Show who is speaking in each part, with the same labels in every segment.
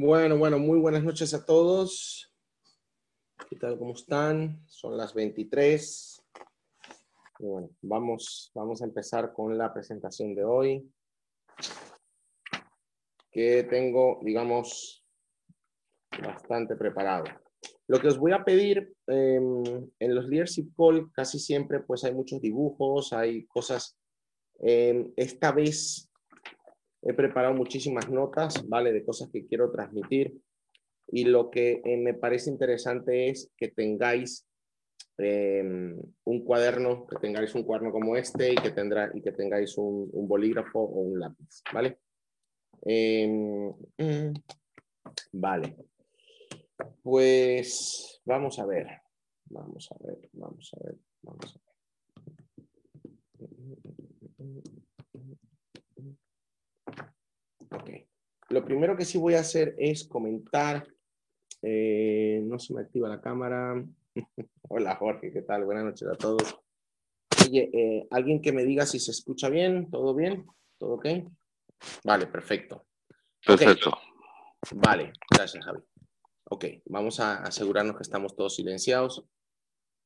Speaker 1: Bueno, bueno, muy buenas noches a todos. ¿Qué tal? ¿Cómo están? Son las 23. bueno, vamos, vamos a empezar con la presentación de hoy. Que tengo, digamos, bastante preparado. Lo que os voy a pedir em, en los Leadership Call, casi siempre pues hay muchos dibujos, hay cosas. Em, esta vez He preparado muchísimas notas, ¿vale? De cosas que quiero transmitir. Y lo que eh, me parece interesante es que tengáis em, un cuaderno, que tengáis un cuaderno como este y que, tendrá, y que tengáis un, bolígrafo o un lápiz, ¿vale? Mm, vale. Pues vamos a ver, vamos a ver, vamos a ver, vamos a ver. Lo primero que sí voy a hacer es comentar. Eh, no se me activa la cámara. Hola Jorge, ¿qué tal? Buenas noches a todos. Oye, eh, alguien que me diga si se escucha bien, ¿todo bien? ¿Todo ok? Vale, perfecto.
Speaker 2: Perfecto.
Speaker 1: Vale, gracias Javi. Ok, vamos a asegurarnos que estamos todos silenciados.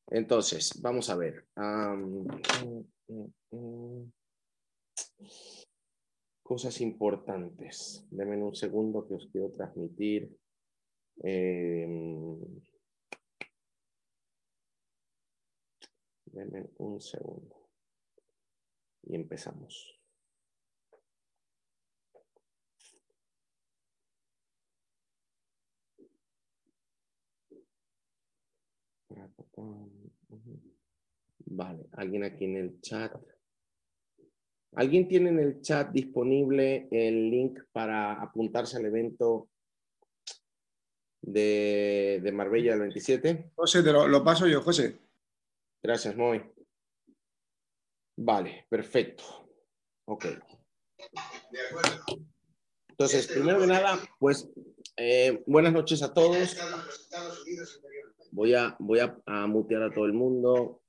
Speaker 1: Entonces, vamos a ver. Mm, mm, mm, cosas importantes. Denme un segundo que os quiero transmitir. Eh, denme un segundo. Y empezamos. Vale, alguien aquí en el chat. ¿Alguien tiene en el chat disponible el link para apuntarse al evento de, Marbella del 27?
Speaker 3: José, te lo, paso yo, José.
Speaker 1: Gracias, Moy. Vale, perfecto. Ok. Entonces, primero que nada, pues eh, buenas noches a todos. Voy a, voy a mutear a todo el mundo.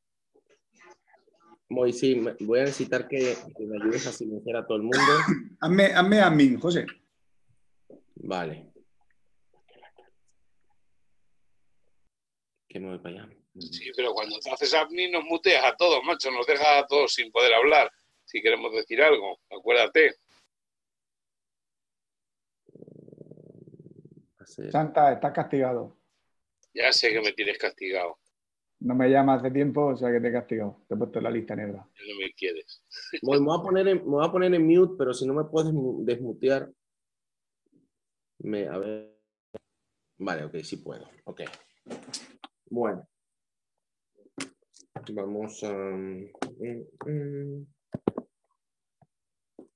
Speaker 1: Sí, voy a necesitar que, me ayudes a silenciar a todo el mundo.
Speaker 3: hazme, hazme a mí, José.
Speaker 1: Vale. Que me voy para allá.
Speaker 2: Sí, pero cuando te haces admin nos muteas a todos, macho, nos dejas a todos sin poder hablar. Si queremos decir algo, acuérdate.
Speaker 3: Santa, estás castigado.
Speaker 2: Ya sé que me tienes castigado.
Speaker 3: No me llamas hace tiempo, o sea que te he castigado. Te he puesto en la lista negra.
Speaker 2: No me quieres.
Speaker 1: me, voy a poner en, me voy a poner en mute, pero si no me puedes desmutear. Me, a ver. Vale, ok, sí puedo. Ok. Bueno. Vamos a. Mm, mm.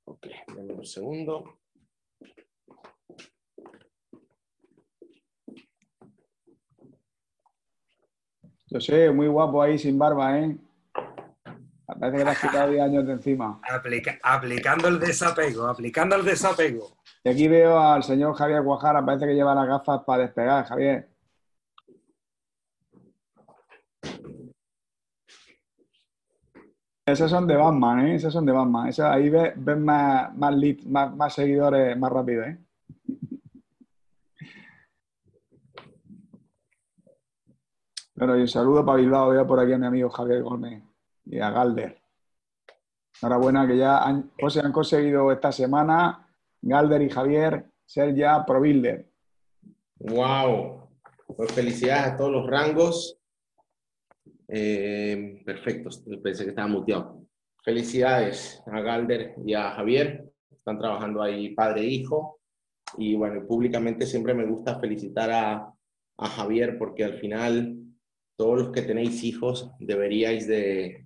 Speaker 1: Ok, dame un segundo.
Speaker 3: Yo sé, muy guapo ahí sin barba, ¿eh? Parece que le has quitado 10 años de encima.
Speaker 4: aplicando el desapego, aplicando el desapego.
Speaker 3: Y aquí veo al señor Javier Guajara, parece que lleva las gafas para despegar, Javier. Esos son de Batman, ¿eh? Esos son de Batman. ahí ves, más, más, más, más seguidores más rápido, ¿eh? Bueno, y un saludo para Bilbao, veo por aquí a mi amigo Javier Gómez y a Galder. Enhorabuena que ya han, pues han conseguido esta semana, Galder y Javier, ser ya pro builder.
Speaker 1: ¡Wow! Pues felicidades a todos los rangos. Eh, perfecto, pensé que estaba muteado. Felicidades a Galder y a Javier. Están trabajando ahí padre e hijo. Y bueno, públicamente siempre me gusta felicitar a, a Javier porque al final todos los que tenéis hijos deberíais de,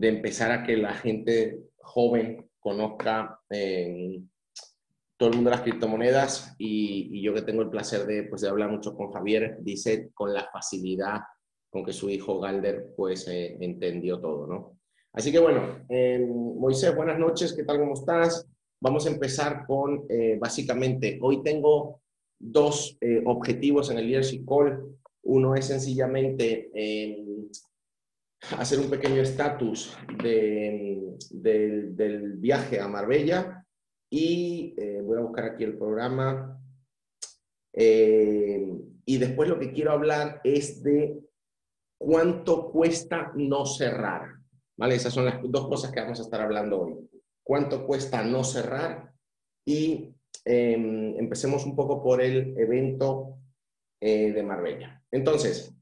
Speaker 1: empezar a que la gente joven conozca eh, todo el mundo de las criptomonedas y, yo que tengo el placer de, pues, de hablar mucho con Javier, dice con la facilidad con que su hijo Galder pues eh, entendió todo, ¿no? Así que bueno, eh, Moisés, buenas noches, ¿qué tal, cómo estás? Vamos a empezar con, básicamente, hoy tengo dos objetivos en el Leadership Call. Uno es sencillamente em, hacer un pequeño estatus del viaje a Marbella y eh, voy a buscar aquí el programa. Eh, y después lo que quiero hablar es de cuánto cuesta no cerrar. ¿Vale? Esas son las dos cosas que vamos a estar hablando hoy. ¿Cuánto cuesta no cerrar? Y em, empecemos un poco por el evento eh, de Marbella. Entonces,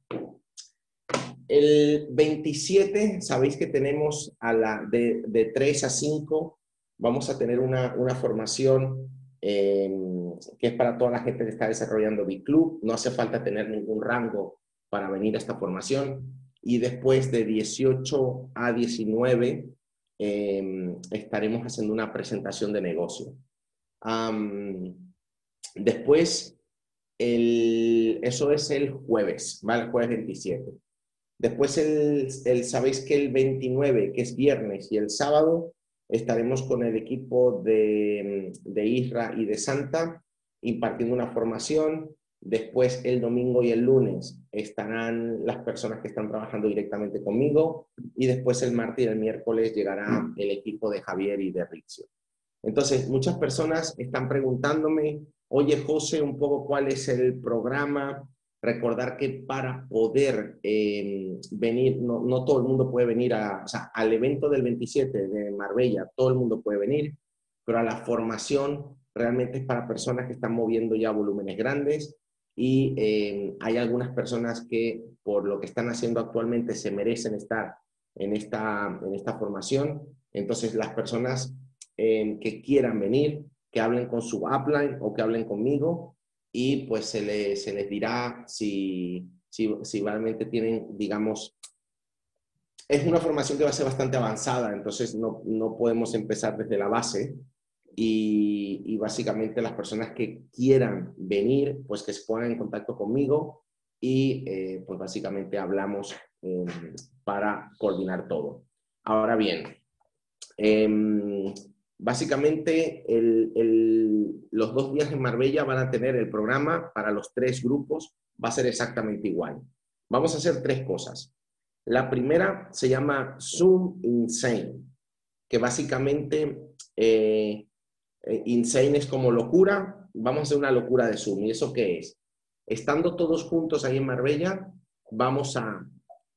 Speaker 1: el 27, sabéis que tenemos a la de, de 3 a 5, vamos a tener una, una formación em, que es para toda la gente que está desarrollando Club. No hace falta tener ningún rango para venir a esta formación. Y después de 18 a 19 em, estaremos haciendo una presentación de negocio. después, el, eso es el jueves, ¿vale? El jueves 27. Después, el, el, sabéis que el 29, que es viernes, y el sábado estaremos con el equipo de, de Isra y de Santa impartiendo una formación. Después, el domingo y el lunes estarán las personas que están trabajando directamente conmigo. Y después, el martes y el miércoles llegará el equipo de Javier y de Rizio. Entonces, muchas personas están preguntándome, oye, José, un poco cuál es el programa, recordar que para poder eh, venir, no, todo el mundo puede venir a, al evento del 27 de Marbella, todo el mundo puede venir, pero a la formación realmente es para personas que están moviendo ya volúmenes grandes y eh, hay algunas personas que por lo que están haciendo actualmente se merecen estar en esta, en esta formación. Entonces las personas eh, que quieran venir, que hablen con su upline o que hablen conmigo, y pues se, les dirá si, si, realmente tienen, digamos, es una formación que va a ser bastante avanzada, entonces no, podemos empezar desde la base y, básicamente las personas que quieran venir, pues que se pongan en contacto conmigo y eh, pues básicamente hablamos em, para coordinar todo. Ahora bien, em, Básicamente, los dos días en Marbella van a tener el programa para los tres grupos, va a ser exactamente igual. Vamos a hacer tres cosas. La primera se llama Zoom Insane, que básicamente eh, eh, Insane es como locura, vamos a hacer una locura de Zoom. ¿Y eso qué es? Estando todos juntos ahí en Marbella, vamos a,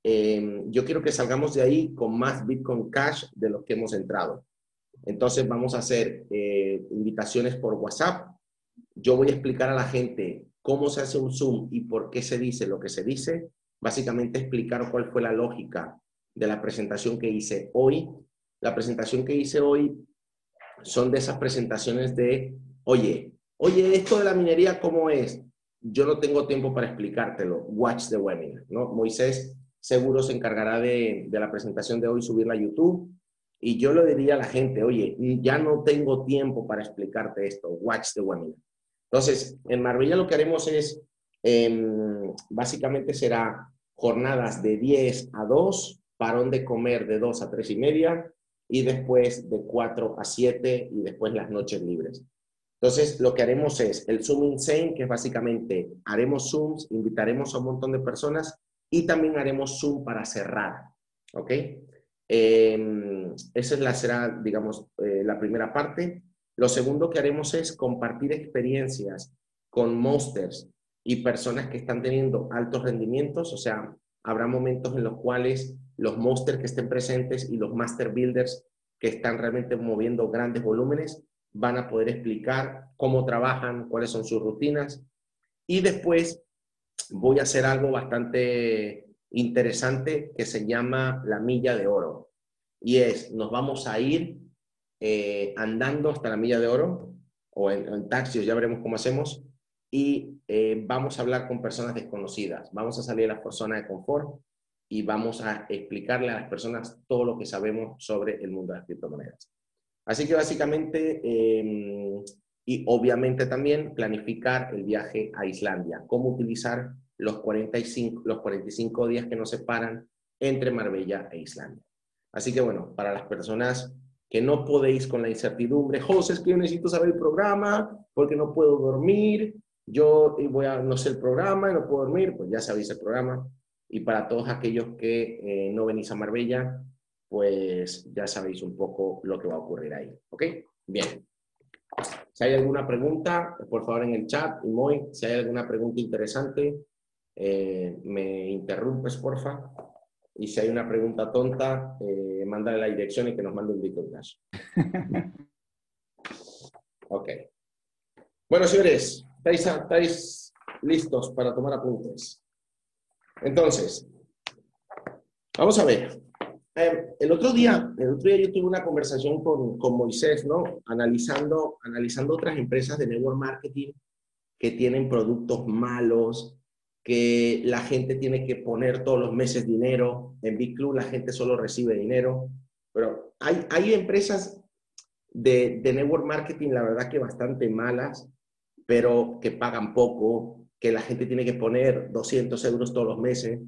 Speaker 1: eh, yo quiero que salgamos de ahí con más Bitcoin Cash de los que hemos entrado. Entonces vamos a hacer eh, invitaciones por WhatsApp. Yo voy a explicar a la gente cómo se hace un Zoom y por qué se dice lo que se dice. Básicamente explicar cuál fue la lógica de la presentación que hice hoy. La presentación que hice hoy son de esas presentaciones de, oye, oye, esto de la minería, ¿cómo es? Yo no tengo tiempo para explicártelo. Watch the webinar, ¿no? Moisés seguro se encargará de, de la presentación de hoy, subirla a YouTube y yo le diría a la gente, oye, ya no tengo tiempo para explicarte esto, watch the webinar. Entonces, en Marbella lo que haremos es, em, básicamente será jornadas de 10 a 2, parón de comer de 2 a 3 y media, y después de 4 a 7 y después las noches libres. Entonces, lo que haremos es el Zoom Insane, que es básicamente haremos Zooms, invitaremos a un montón de personas y también haremos Zoom para cerrar. ¿Ok? Em, esa será, digamos, eh, la primera parte. Lo segundo que haremos es compartir experiencias con monsters y personas que están teniendo altos rendimientos, o sea, habrá momentos en los cuales los monsters que estén presentes y los master builders que están realmente moviendo grandes volúmenes van a poder explicar cómo trabajan, cuáles son sus rutinas. Y después voy a hacer algo bastante interesante que se llama la milla de oro. Y es, nos vamos a ir eh, andando hasta la milla de oro o en, en taxis, ya veremos cómo hacemos, y eh, vamos a hablar con personas desconocidas. Vamos a salir a la zona de confort y vamos a explicarle a las personas todo lo que sabemos sobre el mundo de las criptomonedas. Así que básicamente, em, y obviamente también planificar el viaje a Islandia, cómo utilizar los 45, los 45 días que nos separan entre Marbella e Islandia. Así que bueno, para las personas que no podéis con la incertidumbre, José, es que yo necesito saber el programa porque no puedo dormir, yo voy a no sé el programa y no puedo dormir, pues ya sabéis el programa. Y para todos aquellos que eh, no venís a Marbella, pues ya sabéis un poco lo que va a ocurrir ahí. ¿Ok? Bien. Si hay alguna pregunta, por favor en el chat, y muy, si hay alguna pregunta interesante, eh, me interrumpes, porfa. Y si hay una pregunta tonta, eh, mándale la dirección y que nos mande un Bitcoin Cash. ok. Bueno, señores, ¿estáis, ¿estáis listos para tomar apuntes? Entonces, vamos a ver. Eh, el, otro día, el otro día yo tuve una conversación con, con Moisés, ¿no? Analizando, analizando otras empresas de network marketing que tienen productos malos, que la gente tiene que poner todos los meses dinero. En Big Club la gente solo recibe dinero. Pero hay, hay empresas de, de network marketing, la verdad que bastante malas, pero que pagan poco, que la gente tiene que poner 200 euros todos los meses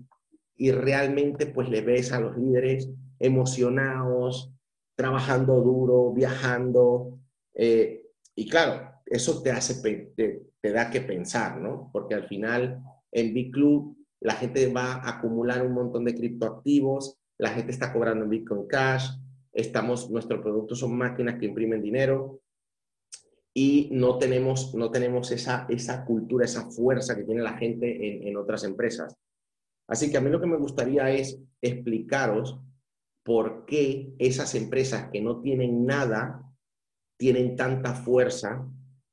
Speaker 1: y realmente pues le ves a los líderes emocionados, trabajando duro, viajando. Eh, y claro, eso te hace, te, te da que pensar, ¿no? Porque al final en Big Club la gente va a acumular un montón de criptoactivos, la gente está cobrando en Bitcoin Cash, estamos, nuestros productos son máquinas que imprimen dinero y no tenemos, no tenemos esa, esa cultura, esa fuerza que tiene la gente en, en otras empresas. Así que a mí lo que me gustaría es explicaros por qué esas empresas que no tienen nada tienen tanta fuerza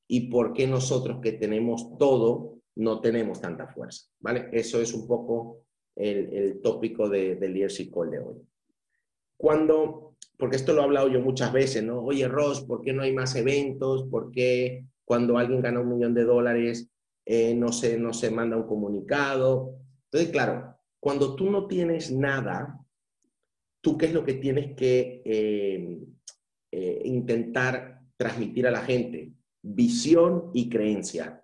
Speaker 1: y por qué nosotros que tenemos todo no tenemos tanta fuerza, ¿vale? Eso es un poco el, tópico de, del Leadership Call de hoy. Cuando, porque esto lo he hablado yo muchas veces, ¿no? Oye, Ross, ¿por qué no hay más eventos? ¿Por qué cuando alguien gana un millón de dólares eh, no, se, no se manda un comunicado? Entonces, claro, cuando tú no tienes nada, tú qué es lo que tienes que eh, eh, intentar transmitir a la gente? Visión y creencia.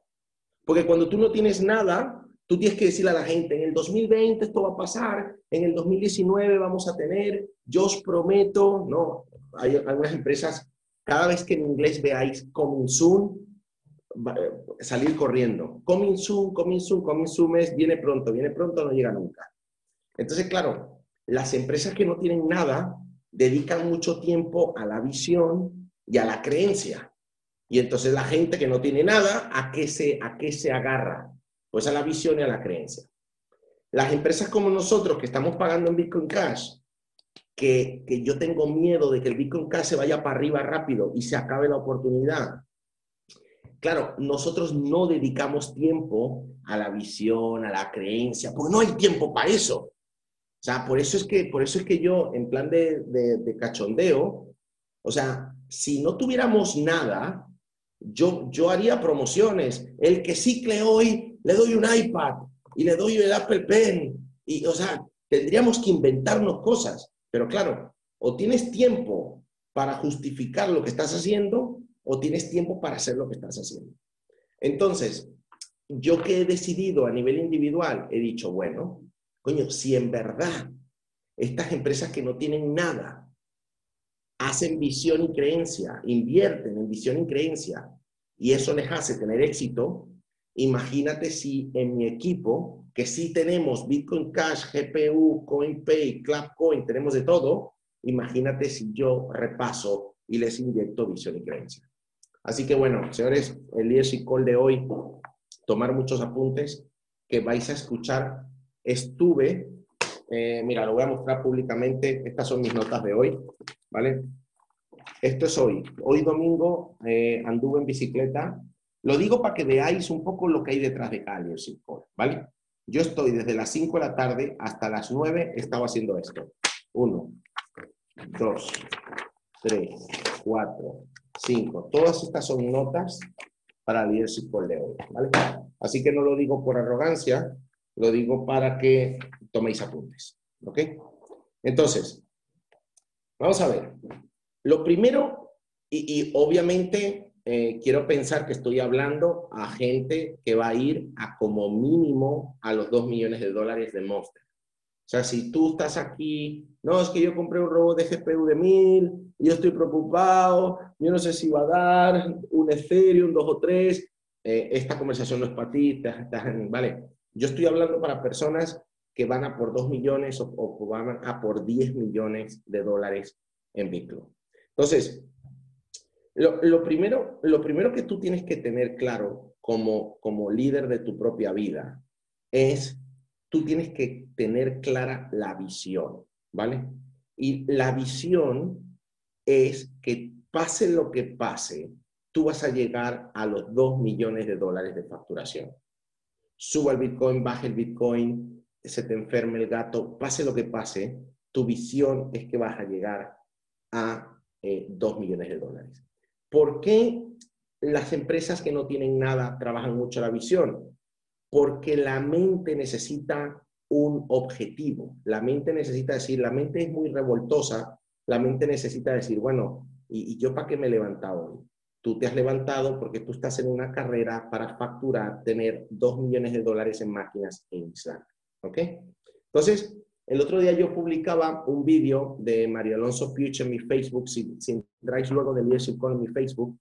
Speaker 1: Porque cuando tú no tienes nada, tú tienes que decirle a la gente, en el 2020 esto va a pasar, en el 2019 vamos a tener, yo os prometo, no, hay algunas empresas, cada vez que en inglés veáis coming soon, eh, salir corriendo. Coming soon, coming soon, coming soon es viene pronto, viene pronto, no llega nunca. Entonces, claro, las empresas que no tienen nada dedican mucho tiempo a la visión y a la creencia. Y entonces la gente que no tiene nada, ¿a qué se, a qué se agarra? Pues a la visión y a la creencia. Las empresas como nosotros que estamos pagando en Bitcoin Cash, que, que yo tengo miedo de que el Bitcoin Cash se vaya para arriba rápido y se acabe la oportunidad. Claro, nosotros no dedicamos tiempo a la visión, a la creencia, porque no hay tiempo para eso. O sea, por eso es que, por eso es que yo, en plan de, de, de cachondeo, o sea, si no tuviéramos nada, yo, yo haría promociones. El que cicle hoy, le doy un iPad y le doy el Apple Pen. Y, o sea, tendríamos que inventarnos cosas. Pero claro, o tienes tiempo para justificar lo que estás haciendo o tienes tiempo para hacer lo que estás haciendo. Entonces, yo que he decidido a nivel individual, he dicho, bueno, coño, si en verdad estas empresas que no tienen nada hacen visión y creencia, invierten en visión y creencia, y eso les hace tener éxito, imagínate si en mi equipo, que sí tenemos Bitcoin Cash, GPU, CoinPay, Clapcoin, tenemos de todo, imagínate si yo repaso y les inyecto visión y creencia. Así que bueno, señores, el leadership call de hoy, tomar muchos apuntes que vais a escuchar. Estuve, eh, mira, lo voy a mostrar públicamente, estas son mis notas de hoy. ¿vale? Esto es hoy. Hoy domingo eh, anduve en bicicleta. Lo digo para que veáis un poco lo que hay detrás de cada ¿vale? Yo estoy desde las 5 de la tarde hasta las 9, estaba haciendo esto. 1, 2, 3, 4, 5. Todas estas son notas para el leadership de hoy, ¿vale? Así que no lo digo por arrogancia, lo digo para que toméis apuntes, ¿ok? Entonces, Vamos a ver. Lo primero, y, obviamente eh, quiero pensar que estoy hablando a gente que va a ir a como mínimo a los 2 millones de dólares de Monster. O sea, si tú estás aquí, no, es que yo compré un robot de GPU de 1000, yo estoy preocupado, yo no sé si va a dar un Ethereum, dos o tres, eh, esta conversación no es para ti, vale. Yo estoy hablando para personas van a por 2 millones o, van a por 10 millones de dólares en Bitcoin. Entonces, Lo, primero, lo primero que tú tienes que tener claro como, como líder de tu propia vida es, tú tienes que tener clara la visión, ¿vale? Y la visión es que pase lo que pase, tú vas a llegar a los 2 millones de dólares de facturación. Suba el Bitcoin, baje el Bitcoin, se te enferme el gato, pase lo que pase, tu visión es que vas a llegar a eh, 2 millones de dólares. ¿Por qué las empresas que no tienen nada trabajan mucho la visión? Porque la mente necesita un objetivo. La mente necesita decir, la mente es muy revoltosa, la mente necesita decir, bueno, ¿y, yo para qué me he levantado hoy? Tú te has levantado porque tú estás en una carrera para facturar, tener 2 millones de dólares en máquinas en Islam. ¿Ok? Entonces, el otro día yo publicaba un vídeo de Mario Alonso Puch en mi Facebook. Si, si entráis luego de Leadership Call en mi Facebook,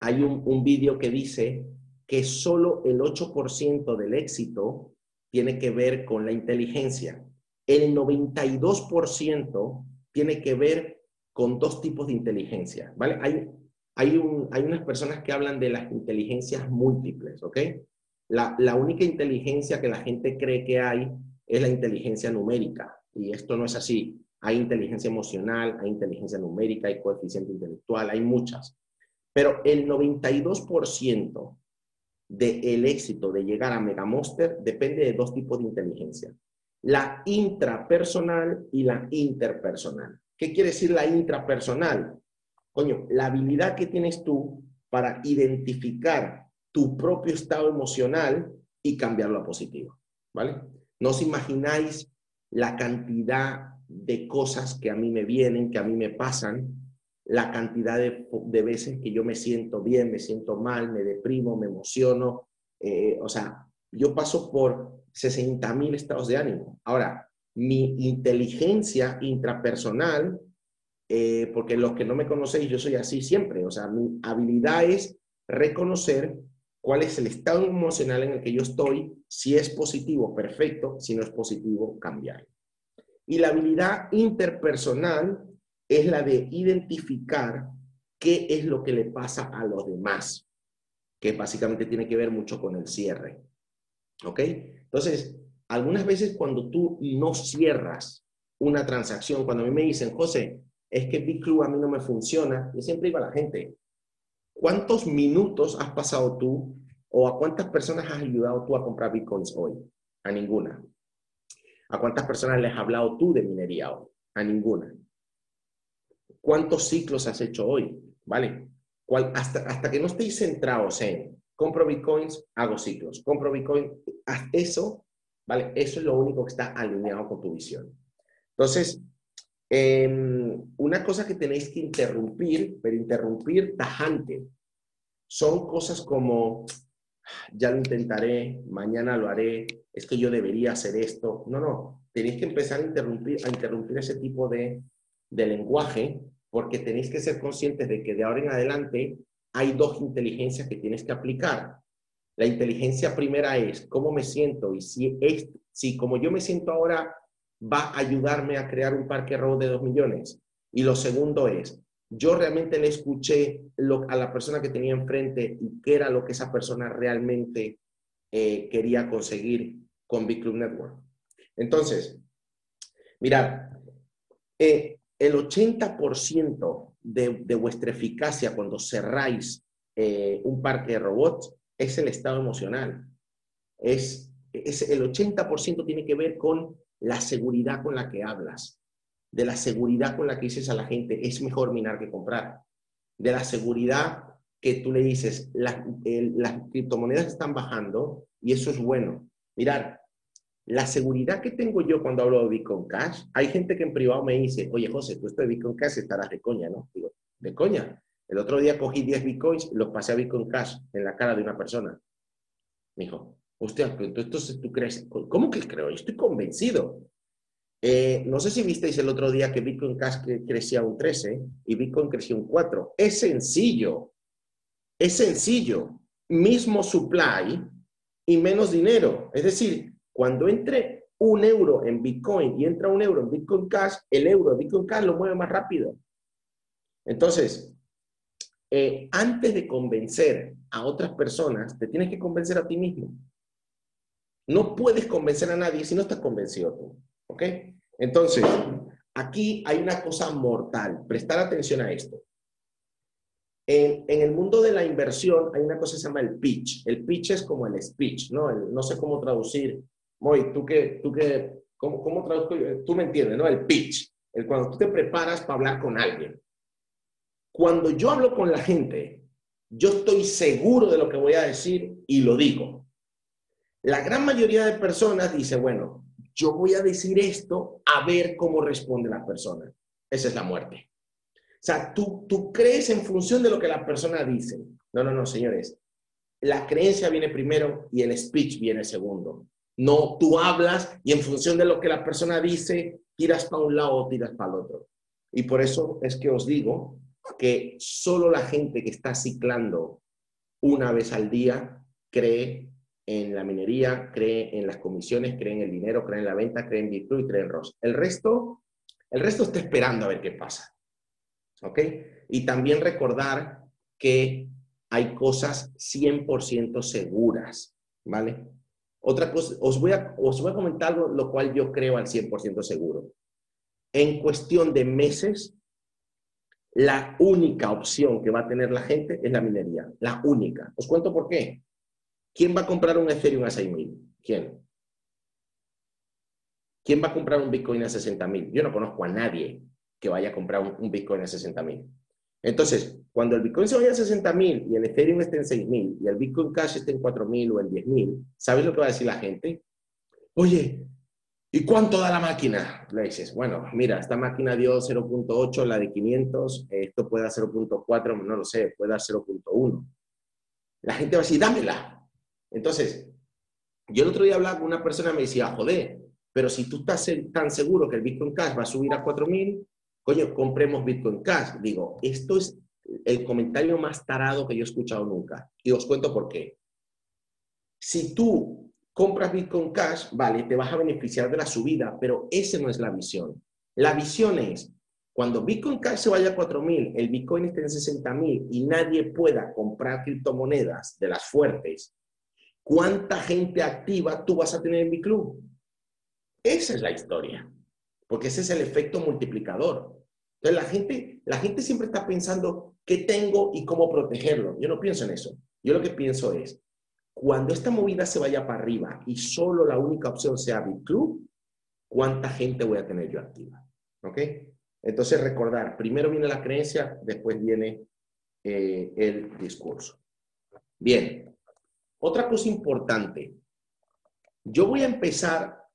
Speaker 1: hay un, un vídeo que dice que solo el 8% del éxito tiene que ver con la inteligencia. El 92% tiene que ver con dos tipos de inteligencia, ¿vale? Hay, hay, un, hay unas personas que hablan de las inteligencias múltiples, ¿ok? La, única inteligencia que la gente cree que hay es la inteligencia numérica, y esto no es así. Hay inteligencia emocional, hay inteligencia numérica, hay coeficiente intelectual, hay muchas. Pero el 92% del éxito de llegar a Mega Monster depende de dos tipos de inteligencia. La intrapersonal y la interpersonal. ¿Qué quiere decir la intrapersonal? Coño, la habilidad que tienes tú para identificar tu propio estado emocional y cambiarlo a positivo, ¿vale? No os imagináis la cantidad de cosas que a mí me vienen, que a mí me pasan, la cantidad de, veces que yo me siento bien, me siento mal, me deprimo, me emociono. Eh, o sea, yo paso por 60.000 estados de ánimo. Ahora, mi inteligencia intrapersonal, eh, porque los que no me conocéis, yo soy así siempre. O sea, mi habilidad es reconocer cuál es el estado emocional en el que yo estoy. Si es positivo, perfecto. Si no es positivo, cambiar. Y la habilidad interpersonal es la de identificar qué es lo que le pasa a los demás, que básicamente tiene que ver mucho con el cierre. ¿Ok? Entonces, algunas veces cuando tú no cierras una transacción, cuando a mí me dicen, José, es que Big Club a mí no me funciona, yo siempre digo a la gente, ¿cuántos minutos has pasado tú o a cuántas personas has ayudado tú a comprar bitcoins hoy? A ninguna. ¿A cuántas personas les has hablado tú de minería hoy? A ninguna. ¿Cuántos ciclos has hecho hoy? ¿Vale? hasta, hasta que no estéis centrados en compro bitcoins, hago ciclos. Compro bitcoin, eso, ¿vale? Eso es lo único que está alineado con tu visión. Entonces, em, una cosa que tenéis que interrumpir, pero interrumpir tajante, son cosas como, ya lo intentaré, mañana lo haré, es que yo debería hacer esto. No, no, tenéis que empezar a interrumpir, a interrumpir ese tipo de, de lenguaje porque tenéis que ser conscientes de que de ahora en adelante hay dos inteligencias que tienes que aplicar. La inteligencia primera es cómo me siento y si, es, si como yo me siento ahora va a ayudarme a crear un parque robo de dos millones. Y lo segundo es, yo realmente le escuché a la persona que tenía enfrente y qué era lo que esa persona realmente eh, quería conseguir con Big Club Network. Entonces, mirad, eh, el 80% de, de, vuestra eficacia cuando cerráis eh, un parque de robots es el estado emocional. Es, es, el 80% tiene que ver con la seguridad con la que hablas, de la seguridad con la que dices a la gente, es mejor minar que comprar, de la seguridad que tú le dices, las, las criptomonedas están bajando y eso es bueno. Mirar, la seguridad que tengo yo cuando hablo de Bitcoin Cash, hay gente que en privado me dice, oye José, tú esto de Bitcoin Cash estarás de coña, ¿no? Digo, de coña. El otro día cogí 10 Bitcoins y los pasé a Bitcoin Cash en la cara de una persona. Me dijo, hostia, entonces tú crees, ¿cómo que creo? Yo estoy convencido. Eh, no sé si visteis el otro día que Bitcoin Cash crecía un 13 y Bitcoin crecía un 4. Es sencillo. Es sencillo. Mismo supply y menos dinero. Es decir, cuando entre un euro en Bitcoin y entra un euro en Bitcoin Cash, el euro de Bitcoin Cash lo mueve más rápido. Entonces, eh, antes de convencer a otras personas, te tienes que convencer a ti mismo. No puedes convencer a nadie si no estás convencido tú. ¿Ok? Entonces, aquí hay una cosa mortal. Prestar atención a esto. En, el mundo de la inversión hay una cosa que se llama el pitch. El pitch es como el speech, ¿no? no sé cómo traducir. Moy, tú que, tú que, ¿cómo, cómo traduzco? Tú me entiendes, ¿no? El pitch. El cuando tú te preparas para hablar con alguien. Cuando yo hablo con la gente, yo estoy seguro de lo que voy a decir y lo digo. La gran mayoría de personas dice, bueno, yo voy a decir esto a ver cómo responde la persona. Esa es la muerte. O sea, tú, tú crees en función de lo que la persona dice. No, no, no, señores. La creencia viene primero y el speech viene segundo. No, tú hablas y en función de lo que la persona dice, tiras para un lado o tiras para el otro. Y por eso es que os digo que solo la gente que está ciclando una vez al día cree en la minería, cree en las comisiones, cree en el dinero, cree en la venta, cree en Bitcoin y cree en ROS. El resto, el resto está esperando a ver qué pasa. ¿Ok? Y también recordar que hay cosas 100% seguras, ¿vale? Otra cosa, os voy a, os voy a comentar lo, cual yo creo al 100% seguro. En cuestión de meses, la única opción que va a tener la gente es la minería. La única. Os cuento por qué. ¿Quién va a comprar un Ethereum a 6.000? ¿Quién? ¿Quién va a comprar un Bitcoin a 60.000? Yo no conozco a nadie que vaya a comprar un, Bitcoin a 60 mil. Entonces, cuando el Bitcoin se vaya a 60 mil y el Ethereum esté en 6 mil y el Bitcoin Cash esté en 4 mil o en 10 mil, ¿sabes lo que va a decir la gente? Oye, ¿y cuánto da la máquina? Le dices, bueno, mira, esta máquina dio 0.8, la de 500, esto puede dar 0.4, no lo sé, puede dar 0.1. La gente va a decir, dámela. Entonces, yo el otro día hablaba con una persona y me decía, joder, pero si tú estás tan seguro que el Bitcoin Cash va a subir a 4000, coño, compremos Bitcoin Cash. Digo, esto es el comentario más tarado que yo he escuchado nunca. Y os cuento por qué. Si tú compras Bitcoin Cash, vale, te vas a beneficiar de la subida, pero esa no es la visión. La visión es, cuando Bitcoin Cash se vaya a 4.000, el Bitcoin esté en 60.000 y nadie pueda comprar criptomonedas de las fuertes, ¿cuánta gente activa tú vas a tener en mi club? Esa es la historia, porque ese es el efecto multiplicador. Entonces la gente, la gente siempre está pensando qué tengo y cómo protegerlo. Yo no pienso en eso. Yo lo que pienso es, cuando esta movida se vaya para arriba y solo la única opción sea BitClub, ¿cuánta gente voy a tener yo activa? ¿Ok? Entonces recordar, primero viene la creencia, después viene eh, el discurso. Bien, otra cosa importante. Yo voy a empezar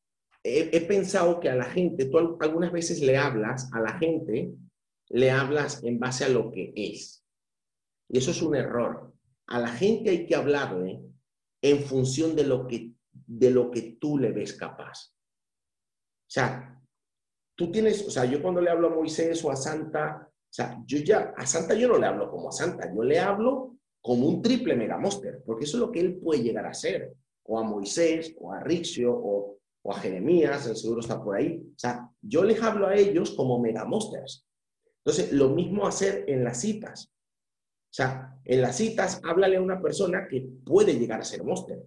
Speaker 1: he, pensado que a la gente, tú algunas veces le hablas a la gente, le hablas en base a lo que es. Y eso es un error. A la gente hay que hablarle en función de lo que, de lo que tú le ves capaz. O sea, tú tienes, o sea, yo cuando le hablo a Moisés o a Santa, o sea, yo ya, a Santa yo no le hablo como a Santa, yo le hablo como un triple megamonster, porque eso es lo que él puede llegar a ser, o a Moisés, o a Rixio, o, o a Jeremías, el seguro está por ahí. O sea, yo les hablo a ellos como megamosters. Entonces, lo mismo hacer en las citas. O sea, en las citas, háblale a una persona que puede llegar a ser monster.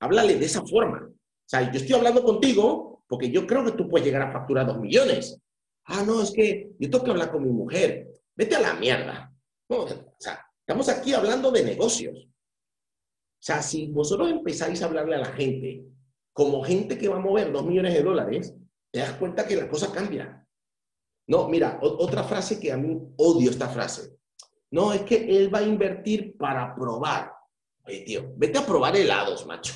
Speaker 1: Háblale de esa forma. O sea, yo estoy hablando contigo porque yo creo que tú puedes llegar a facturar dos millones. Ah, no, es que yo tengo que hablar con mi mujer. Vete a la mierda. o sea, estamos aquí hablando de negocios. O sea, si vosotros empezáis a hablarle a la gente como gente que va a mover dos millones de dólares, te das cuenta que la cosa cambia. No, mira, otra frase que a mí odio esta frase. No, es que él va a invertir para probar. Oye, tío, vete a probar helados, macho.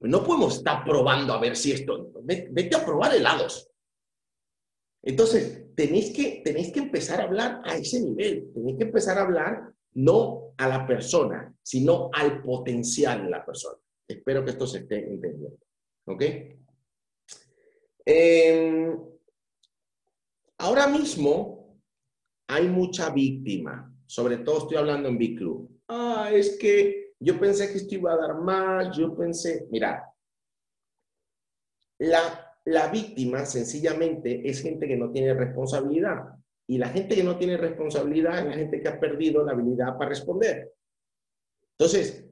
Speaker 1: No podemos estar probando a ver si esto. Vete a probar helados. Entonces, tenéis que, tenéis que empezar a hablar a ese nivel. Tenéis que empezar a hablar no a la persona, sino al potencial de la persona. Espero que esto se esté entendiendo. ¿Ok? Em, ahora mismo hay mucha víctima, sobre todo estoy hablando en Big Club. Ah, es que yo pensé que esto iba a dar más, yo pensé, mira, la, la víctima sencillamente es gente que no tiene responsabilidad Y la gente que no tiene responsabilidad es la gente que ha perdido la habilidad para responder. Entonces,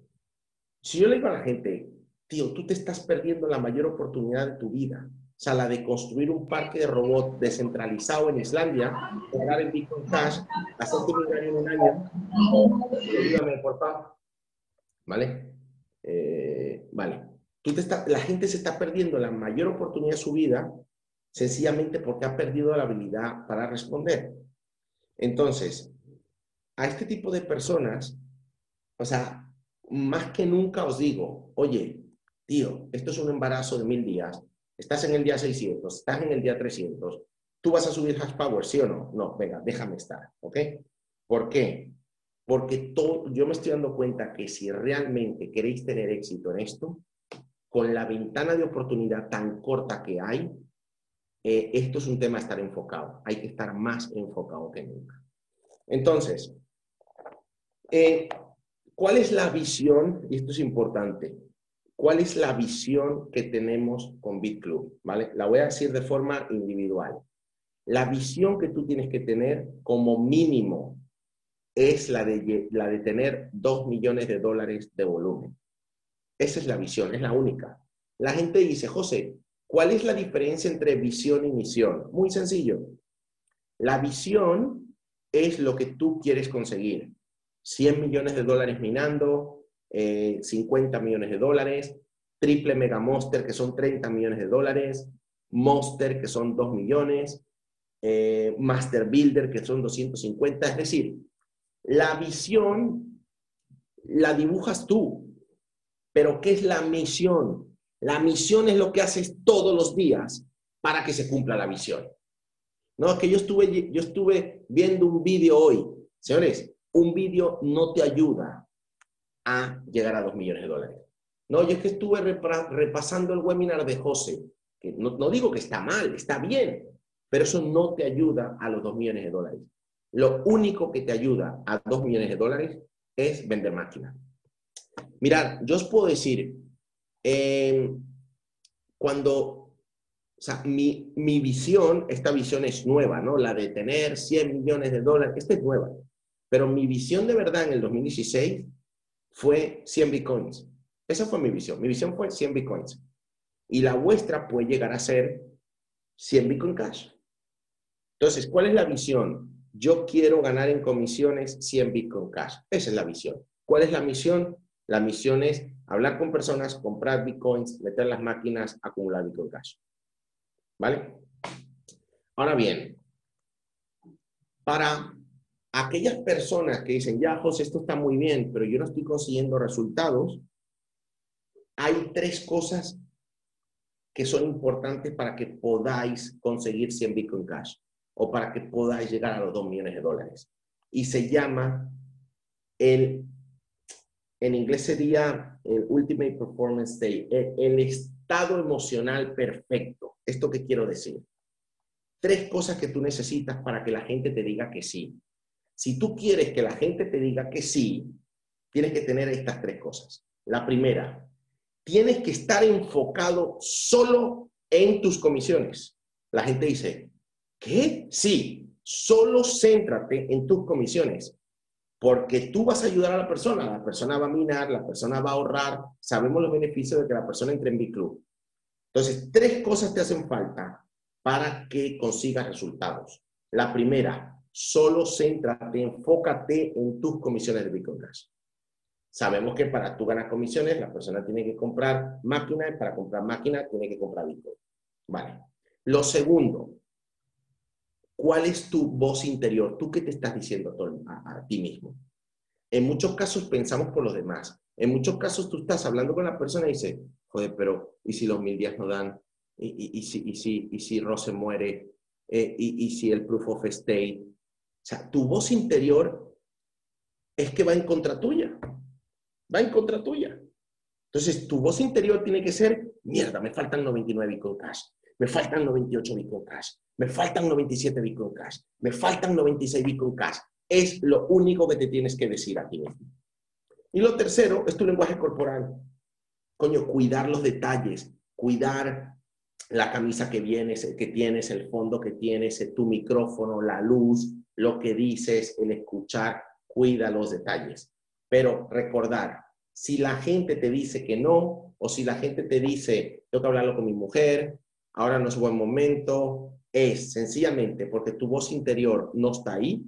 Speaker 1: si yo le digo a la gente, tío, tú te estás perdiendo la mayor oportunidad de tu vida, o sea, la de construir un parque de robots descentralizado en Islandia, pagar en Bitcoin Cash, hacerte millonario en un año, ayúdame, por favor. ¿Vale? Eh, vale. Tú te está, la gente se está perdiendo la mayor oportunidad de su vida sencillamente porque ha perdido la habilidad para responder. Entonces, a este tipo de personas, o sea, más que nunca os digo, oye, tío, esto es un embarazo de mil días, estás en el día 600, estás en el día 300, ¿tú vas a subir hash power, sí o no? No, venga, déjame estar, ¿ok? ¿Por qué? Porque yo me estoy dando cuenta que si realmente queréis tener éxito en esto, con la ventana de oportunidad tan corta que hay, eh, esto es un tema a estar enfocado. Hay que estar más enfocado que nunca. Entonces, eh, ¿cuál es la visión? Y esto es importante. ¿Cuál es la visión que tenemos con BitClub? ¿Vale? La voy a decir de forma individual. La visión que tú tienes que tener como mínimo es la de, la de tener 2 millones de dólares de volumen. Esa es la visión, es la única. La gente dice, José, ¿Cuál es la diferencia entre visión y misión? Muy sencillo. La visión es lo que tú quieres conseguir. 100 millones de dólares minando, 50 eh, millones de dólares, triple mega monster que son 30 millones de dólares, monster que son 2 millones, eh, master builder que son 250. Es decir, la visión la dibujas tú, pero ¿qué es la misión? La misión es lo que haces todos los días para que se cumpla la visión. No, es que yo estuve, yo estuve viendo un vídeo hoy. Señores, un vídeo no te ayuda a llegar a dos millones de dólares. No, yo es que estuve repasando el webinar de José, que no, no digo que está mal, está bien, pero eso no te ayuda a los dos millones de dólares. Lo único que te ayuda a dos millones de dólares es vender máquinas. Mirad, yo os puedo decir, eh, cuando, mi, mi, visión, esta visión es nueva, ¿no? La de tener 100 millones de dólares, esta es nueva. Pero mi visión de verdad en el 2016 fue 100 bitcoins. Esa fue mi visión. Mi visión fue 100 bitcoins. Y la vuestra puede llegar a ser 100 bitcoin cash. Entonces, ¿cuál es la visión? Yo quiero ganar en comisiones 100 bitcoin cash. Esa es la visión. ¿Cuál es la misión? La misión es hablar con personas, comprar bitcoins, meter las máquinas, acumular bitcoin cash. ¿Vale? Ahora bien, para aquellas personas que dicen, ya, José, esto está muy bien, pero yo no estoy consiguiendo resultados, hay tres cosas que son importantes para que podáis conseguir 100 Bitcoin Cash o para que podáis llegar a los 2 millones de dólares. Y se llama el en inglés sería el Ultimate Performance State, el, estado emocional perfecto. ¿Esto qué quiero decir? Tres cosas que tú necesitas para que la gente te diga que sí. Si tú quieres que la gente te diga que sí, tienes que tener estas tres cosas. La primera, tienes que estar enfocado solo en tus comisiones. La gente dice, ¿qué? Sí, solo céntrate en tus comisiones. Porque tú vas a ayudar a la persona, la persona va a minar, la persona va a ahorrar, sabemos los beneficios de que la persona entre en B-Club. Entonces, tres cosas te hacen falta para que consigas resultados. La primera, solo céntrate, enfócate en tus comisiones de Bitcoin Cash. Sabemos que para tú ganar comisiones, la persona tiene que comprar máquinas, para comprar máquinas tiene que comprar Bitcoin. Vale. Lo segundo, ¿Cuál es tu voz interior? ¿Tú qué te estás diciendo a, a, ti mismo? En muchos casos pensamos por los demás. En muchos casos tú estás hablando con la persona y dices, joder, pero ¿y si los mil días no dan? ¿Y, y, si, y, si, y si Rose muere? Eh, y, ¿Y si el proof of state? O sea, tu voz interior es que va en contra tuya. Va en contra tuya. Entonces, tu voz interior tiene que ser, mierda, me faltan 99 con cash me faltan 98 Bitcoin Cash, me faltan 97 Bitcoin Cash, me faltan 96 Bitcoin Cash. Es lo único que te tienes que decir a ti mismo. Y lo tercero es tu lenguaje corporal. Coño, cuidar los detalles, cuidar la camisa que vienes, que tienes, el fondo que tienes, tu micrófono, la luz, lo que dices, el escuchar, cuida los detalles. Pero recordar, si la gente te dice que no, o si la gente te dice, tengo que hablarlo con mi mujer, ahora no es buen momento, es sencillamente porque tu voz interior no está ahí,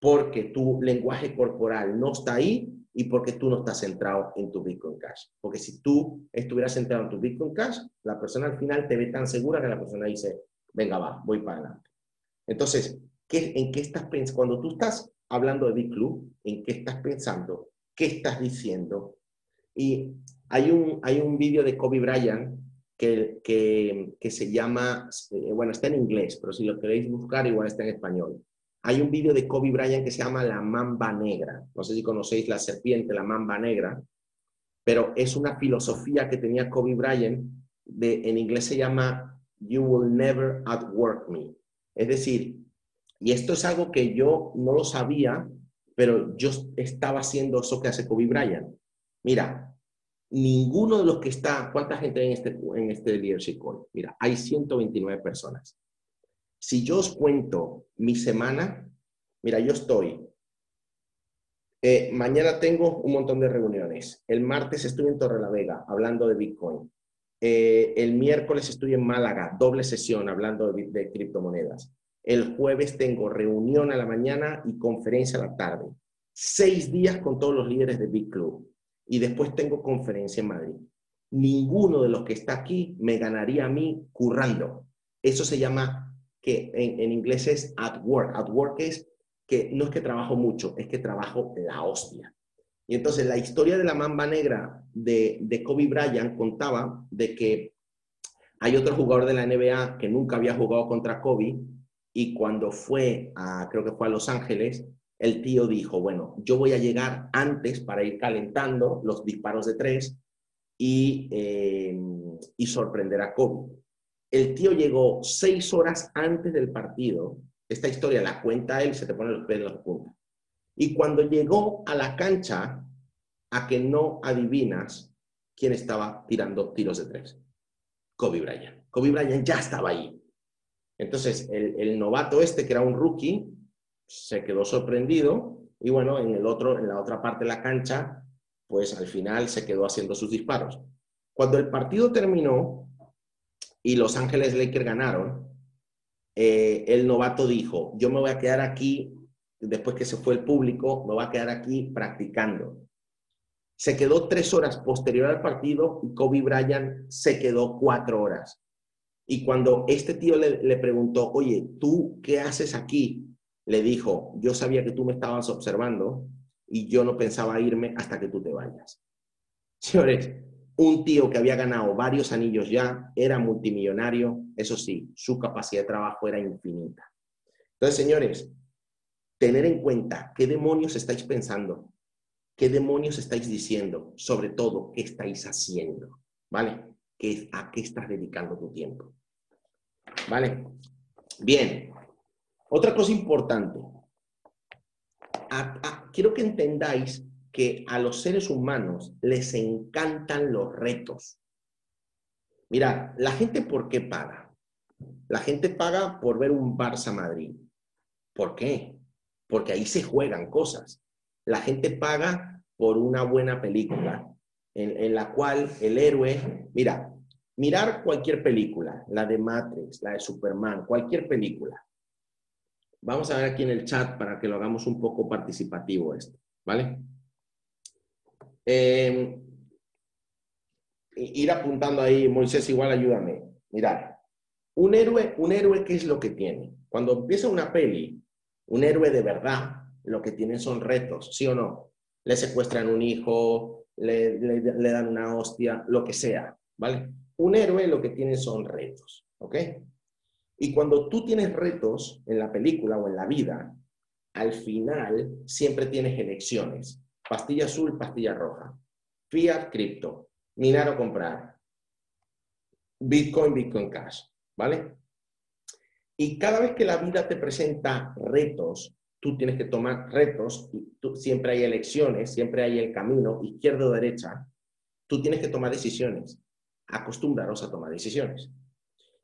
Speaker 1: porque tu lenguaje corporal no está ahí y porque tú no estás centrado en tu Bitcoin Cash. Porque si tú estuvieras centrado en tu Bitcoin Cash, la persona al final te ve tan segura que la persona dice, venga, va, voy para adelante. Entonces, ¿qué, ¿en qué estás pensando? Cuando tú estás hablando de Bitclub, ¿en qué estás pensando? ¿Qué estás diciendo? Y hay un, hay un vídeo de Kobe Bryant que, se llama, eh, bueno, está en inglés, pero si lo queréis buscar, igual está en español hay un vídeo de Kobe Bryant que se llama La Mamba Negra. No sé si conocéis la serpiente, la Mamba Negra, pero es una filosofía que tenía Kobe Bryant, en inglés se llama You will never outwork me. Es decir, y esto es algo que yo no lo sabía, pero yo estaba haciendo eso que hace Kobe Bryant. Mira, ninguno de los que está, ¿cuánta gente en este, en este leadership call? Mira, hay 129 personas. Si yo os cuento mi semana, mira, yo estoy. Eh, mañana tengo un montón de reuniones. El martes estoy en Torre la Vega hablando de Bitcoin. Eh, el miércoles estoy en Málaga, doble sesión hablando de, de criptomonedas. El jueves tengo reunión a la mañana y conferencia a la tarde. Seis días con todos los líderes de Big Club. Y después tengo conferencia en Madrid. Ninguno de los que está aquí me ganaría a mí currando. Eso se llama que en, inglés es at work. At work es que no es que trabajo mucho, es que trabajo la hostia. Y entonces la historia de la mamba negra de, de Kobe Bryant contaba de que hay otro jugador de la NBA que nunca había jugado contra Kobe y cuando fue a, creo que fue a Los Ángeles, el tío dijo, bueno, yo voy a llegar antes para ir calentando los disparos de tres y, eh, y sorprender a Kobe. El tío llegó seis horas antes del partido. Esta historia la cuenta él, se te ponen los pelos de punta. Y cuando llegó a la cancha, a que no adivinas quién estaba tirando tiros de tres. Kobe Bryant. Kobe Bryant ya estaba ahí. Entonces, el, el, novato este, que era un rookie, se quedó sorprendido y bueno, en, el otro, en la otra parte de la cancha, pues al final se quedó haciendo sus disparos. Cuando el partido terminó, y Los Ángeles Lakers ganaron, eh, el novato dijo, yo me voy a quedar aquí, después que se fue el público, me voy a quedar aquí practicando. Se quedó tres horas posterior al partido y Kobe Bryant se quedó cuatro horas. Y cuando este tío le, le preguntó, oye, ¿tú qué haces aquí? Le dijo, yo sabía que tú me estabas observando y yo no pensaba irme hasta que tú te vayas. Señores, un tío que había ganado varios anillos ya, era multimillonario, eso sí, su capacidad de trabajo era infinita. Entonces, señores, tener en cuenta qué demonios estáis pensando, qué demonios estáis diciendo, sobre todo, qué estáis haciendo, ¿vale? ¿Qué, ¿A qué estás dedicando tu tiempo? ¿Vale? Bien. Otra cosa importante. quiero que entendáis que a los seres humanos les encantan los retos. Mira, la gente ¿por qué paga? La gente paga por ver un Barça Madrid. ¿Por qué? Porque ahí se juegan cosas. La gente paga por una buena película en, en la cual el héroe, mira, mirar cualquier película, la de Matrix, la de Superman, cualquier película. Vamos a ver aquí en el chat para que lo hagamos un poco participativo esto, ¿vale? Eh, ir apuntando ahí, Moisés, igual ayúdame. Mirad, un héroe, un héroe, ¿qué es lo que tiene? Cuando empieza una peli, un héroe de verdad, lo que tiene son retos, ¿sí o no? Le secuestran un hijo, le, le dan una hostia, lo que sea, ¿vale? Un héroe lo que tiene son retos, ¿ok? Y cuando tú tienes retos en la película o en la vida, al final siempre tienes elecciones. Pastilla azul, pastilla roja. Fiat, cripto. Minar o comprar. Bitcoin, Bitcoin Cash. ¿Vale? Y cada vez que la vida te presenta retos, tú tienes que tomar retos, y siempre hay elecciones, siempre hay el camino, izquierda o derecha, tú tienes que tomar decisiones. Acostumbraros a tomar decisiones.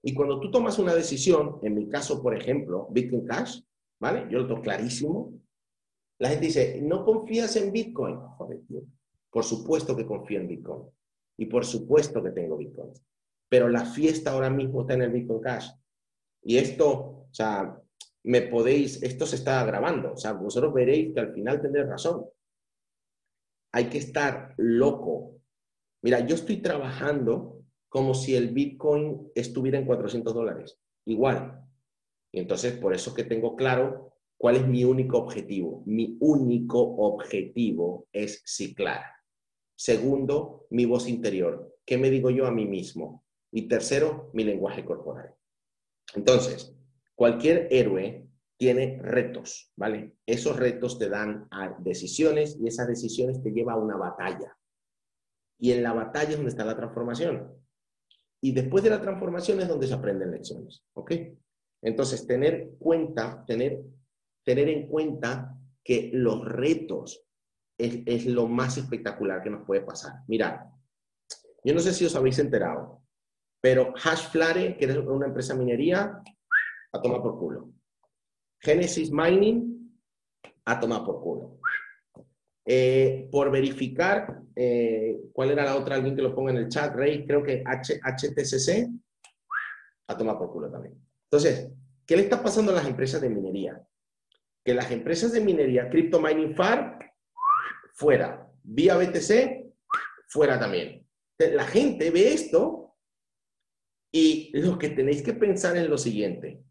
Speaker 1: Y cuando tú tomas una decisión, en mi caso, por ejemplo, Bitcoin Cash, ¿vale? Yo lo tengo clarísimo. La gente dice, ¿no confías en Bitcoin? Joder, tío. Por supuesto que confío en Bitcoin. Y por supuesto que tengo Bitcoin. Pero la fiesta ahora mismo está en el Bitcoin Cash. Y esto, o sea, me podéis, esto se está grabando. O sea, vosotros veréis que al final tendréis razón. Hay que estar loco. Mira, yo estoy trabajando como si el Bitcoin estuviera en 400 dólares. Igual. Y entonces, por eso es que tengo claro cuál es mi único objetivo. Mi único objetivo es ciclar. Segundo, mi voz interior. ¿Qué me digo yo a mí mismo? Y tercero, mi lenguaje corporal. Entonces, cualquier héroe tiene retos, ¿vale? Esos retos te dan a decisiones y esas decisiones te llevan a una batalla. Y en la batalla es donde está la transformación. Y después de la transformación es donde se aprenden lecciones, ¿ok? Entonces, tener cuenta, tener, tener en cuenta que los retos es, lo más espectacular que nos puede pasar. Mirad, yo no sé si os habéis enterado, pero Hashflare, que es una empresa minería, a tomar por culo. Genesis Mining, a tomar por culo. Eh, por verificar, eh, ¿cuál era la otra? Alguien que lo ponga en el chat, Rey, creo que HTCC, a tomar por culo también. Entonces, ¿qué le está pasando a las empresas de minería? Que las empresas de minería, Crypto Mining Farm, fuera. Vía BTC, fuera también. La gente ve esto y lo que tenéis que pensar es lo siguiente.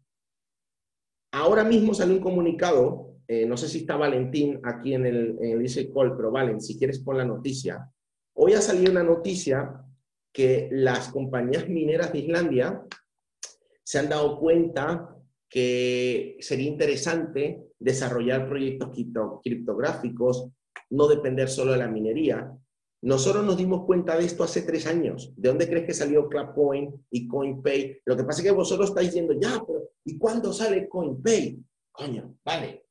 Speaker 1: Ahora mismo sale un comunicado, eh, no sé si está Valentín aquí en el, en el Call, pero Valen, si quieres pon la noticia. Hoy ha salido una noticia que las compañías mineras de Islandia se han dado cuenta que sería interesante desarrollar proyectos criptográficos, no depender solo de la minería. Nosotros nos dimos cuenta de esto hace tres años. ¿De dónde crees que salió Clapcoin y CoinPay? Lo que pasa es que vosotros estáis diciendo, ya, pero ¿y cuándo sale CoinPay? Coño, vale.